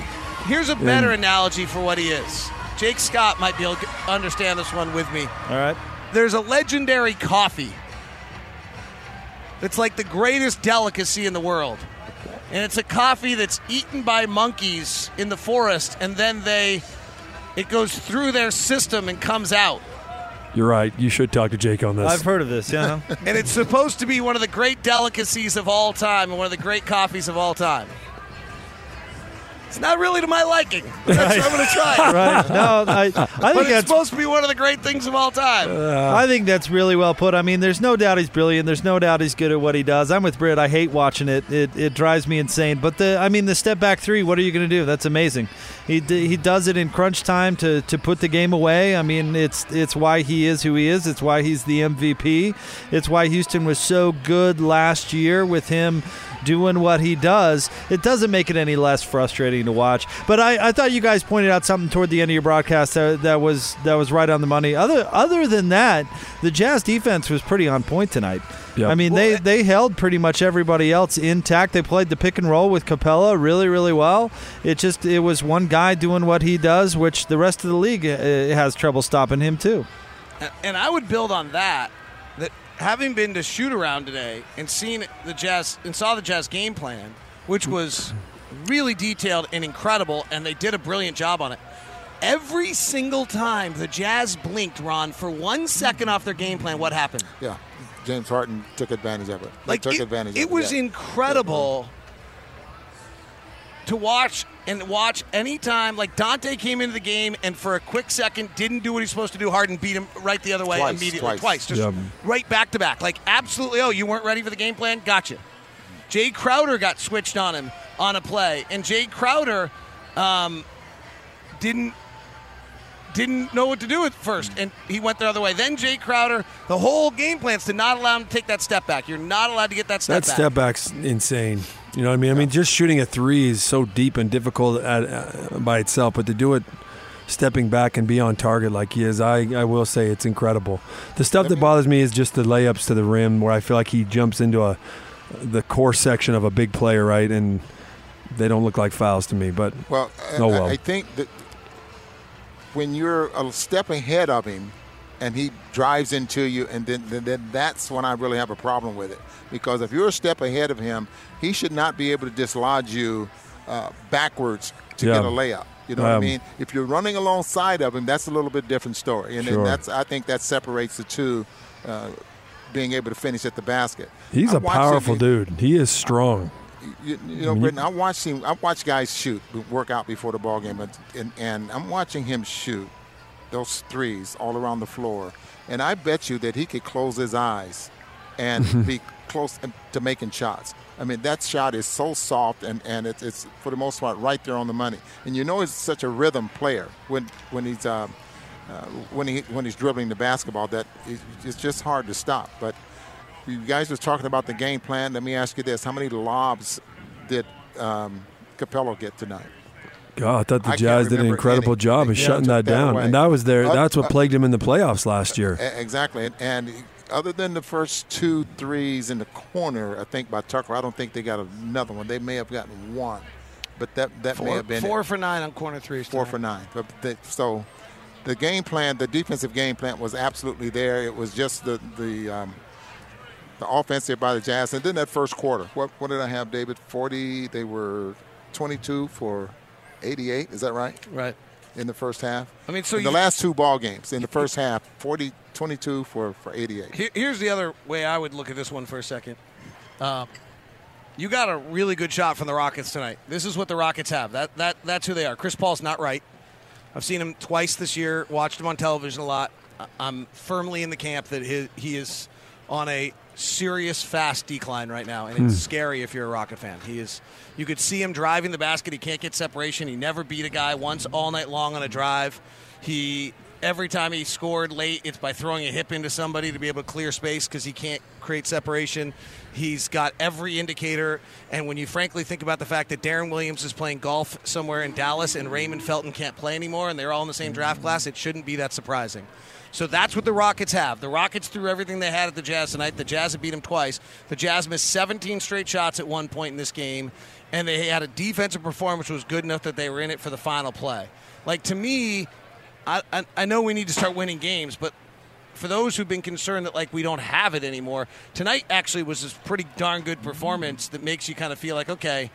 Here's a better And- analogy for what he is. Jake Scott might be able to understand this one with me. All right. There's a legendary coffee. It's like the greatest delicacy in the world. And it's a coffee that's eaten by monkeys in the forest and then they it goes through their system and comes out. You're right. You should talk to Jake on this. I've heard of this. Yeah. [laughs] And it's supposed to be one of the great delicacies of all time and one of the great coffees of all time. It's not really to my liking. but That's I'm going to try it. [laughs] right. No, I, I think it's that's supposed to be one of the great things of all time. I think that's really well put. I mean, there's no doubt he's brilliant. There's no doubt he's good at what he does. I'm with Britt. I hate watching it. It, it drives me insane. But the, I mean, the step back three. What are you going to do? That's amazing. He he does it in crunch time to, to put the game away. I mean, it's it's why he is who he is. It's why he's the MVP. It's why Houston was so good last year with him doing what he does, it doesn't make it any less frustrating to watch. But I, I thought you guys pointed out something toward the end of your broadcast uh, that, that was that was right on the money. Other other than that, the Jazz defense was pretty on point tonight. Yep. I mean, they, they held pretty much everybody else intact. They played the pick and roll with Capela really, really well. It just it was one guy doing what he does, which the rest of the league uh, has trouble stopping him too. And- And I would build on that. That having been to shoot around today and seen the Jazz and saw the Jazz game plan, which was really detailed and incredible, and they did a brilliant job on it. Every single time the Jazz blinked, Ron, for one second off their game plan, what happened? Yeah, James Harden took advantage of it. They Like took it, advantage. it of was yeah. incredible to watch and watch anytime like Dante came into the game and for a quick second didn't do what he's supposed to do. Harden beat him right the other way Twice, immediately, twice. just Yeah. right back to back. Like absolutely. Oh, you weren't ready for the game plan. Gotcha. Jae Crowder got switched on him on a play, and Jae Crowder um, didn't didn't know what to do at first, and he went the other way. Then Jae Crowder, the whole game plan's to not allow him to take that step back. You're not allowed to get that step back. That back. step back's insane. You know what I mean? I mean, just shooting a three is so deep and difficult at, uh, by itself, but to do it stepping back and be on target like he is, I, I will say it's incredible. The stuff that bothers me is just the layups to the rim where I feel like he jumps into a the core section of a big player, right? And they don't look like fouls to me, but Well, oh well. I think that when you're a step ahead of him and he drives into you, and then, then, then that's when I really have a problem with it. Because if you're a step ahead of him, he should not be able to dislodge you uh, backwards to Yeah. get a layup. You know what I Um, mean? If you're running alongside of him, that's a little bit different story, and, Sure. and that's I think that separates the two. Uh, being able to finish at the basket. He's I a watched him- powerful dude. He is strong. You, you know, Britton, I watched him. I watch guys shoot, work out before the ball game, and, and, I'm watching him shoot those threes all around the floor, and I bet you that he could close his eyes and [laughs] be close to making shots. I mean, that shot is so soft, and, and it's, it's for the most part right there on the money. And you know, he's such a rhythm player when when he's uh, uh, when he when he's dribbling the basketball that it's just hard to stop. But you guys was talking about the game plan. Let me ask you this: How many lobs did um, Capela get tonight? God, I thought the I Jazz did an incredible any. job of shutting that that down, away. and that was there. Uh, That's what uh, plagued him in the playoffs last year. Exactly, and, and other than the first two threes in the corner, I think by Tucker, I don't think they got another one. They may have gotten one, but that that may have been four it. for nine on corner threes. four tonight. for nine. But they, so the game plan, the defensive game plan was absolutely there. It was just the the um, the offense there by the Jazz, and then that first quarter. What what did I have, David? Forty. They were twenty-two for eighty-eight. Is that right? Right. In the first half. I mean, so in the last two ball games in the first half, 40, 22 for for eighty-eight. Here, here's the other way I would look at this one for a second. Uh, You got a really good shot from the Rockets tonight. This is what the Rockets have. That that that's who they are. Chris Paul's not right. I've seen him twice this year. Watched him on television a lot. I'm firmly in the camp that he, he is on a serious fast decline right now, and it's Hmm. scary if you're a Rocket fan. He is. You could see him driving the basket. He can't get separation. He never beat a guy once all night long on a drive. He every time he scored late, it's by throwing a hip into somebody to be able to clear space because he can't create separation. He's got every indicator, and when you frankly think about the fact that Deron Williams is playing golf somewhere in Dallas and Raymond Felton can't play anymore, and they're all in the same draft class, it shouldn't be that surprising. So that's what the Rockets have. The Rockets threw everything they had at the Jazz tonight. The Jazz have beat them twice. The Jazz missed 17 straight shots at one point in this game, and they had a defensive performance which was good enough that they were in it for the final play. Like to me, I, I, I know we need to start winning games, but for those who've been concerned that like we don't have it anymore, tonight actually was a pretty darn good performance that makes you kind of feel like okay,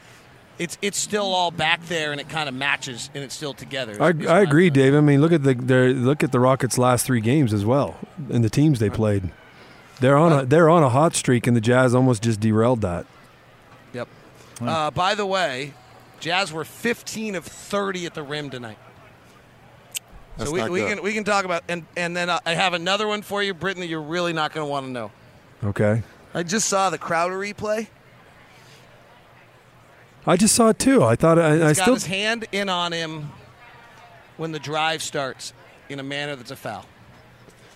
it's it's still all back there and it kind of matches and it's still together. I, I agree, Dave. I mean, look at the their, look at the Rockets' last three games as well, and the teams they played. They're on a they're on a hot streak, and the Jazz almost just derailed that. Yep. Uh, by the way, Jazz were 15 of 30 at the rim tonight. That's so we, we can we can talk about and and then I have another one for you, Britton, that you're really not going to want to know. Okay, I just saw the Crowder replay. I just saw it too. I thought I, He's I got still his hand in on him when the drive starts in a manner that's a foul.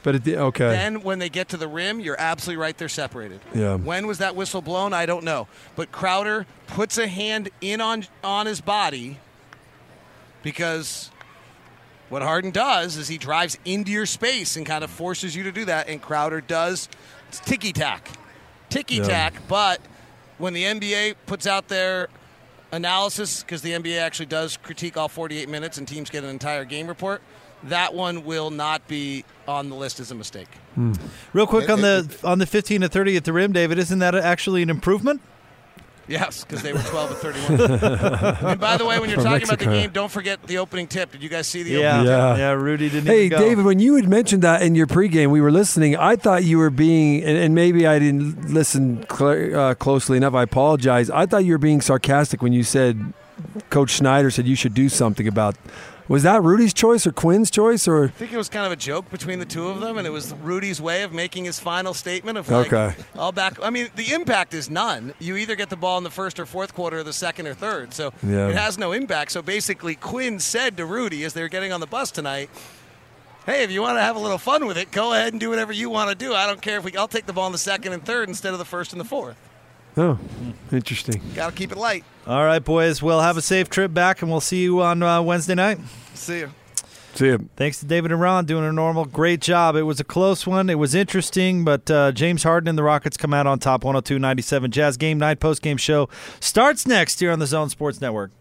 but it, okay. Then when they get to the rim, you're absolutely right. They're separated. Yeah. When was that whistle blown? I don't know. But Crowder puts a hand in on on his body because what Harden does is he drives into your space and kind of forces you to do that. And Crowder does ticky tack, ticky tack. But when the NBA puts out their analysis, because the NBA actually does critique all 48 minutes and teams get an entire game report, that one will not be on the list as a mistake. Hmm. Real quick on the on the 15 to 30 at the rim, David, isn't that actually an improvement? Yes, because they were 12 of 31. [laughs] and by the way, when you're From talking about the game, don't forget the opening tip. Did you guys see the Yeah, opening Yeah. tip? yeah. Rudy didn't. Hey, even go. David, when you had mentioned that in your pregame, we were listening. I thought you were being, and, and maybe I didn't listen cl- uh, closely enough. I apologize. I thought you were being sarcastic when you said Coach Snyder said you should do something about. Was that Rudy's choice or Quin's choice or? I think it was kind of a joke between the two of them, and it was Rudy's way of making his final statement of like, Okay. "I'll back." I mean, the impact is none. You either get the ball in the first or fourth quarter, or the second or third, so Yeah. it has no impact. So basically, Quinn said to Rudy as they were getting on the bus tonight. Hey, if you want to have a little fun with it, go ahead and do whatever you want to do. I don't care if we. I'll take the ball in the second and third instead of the first and the fourth. Oh, interesting. Got to keep it light. All right, boys. We'll have a safe trip back, and we'll see you on uh, Wednesday night. See you. See you. Thanks to David and Ron doing a normal great job. It was a close one. It was interesting, but uh, James Harden and the Rockets come out on top 102 97. Jazz Game Night post game show starts next here on the Zone Sports Network.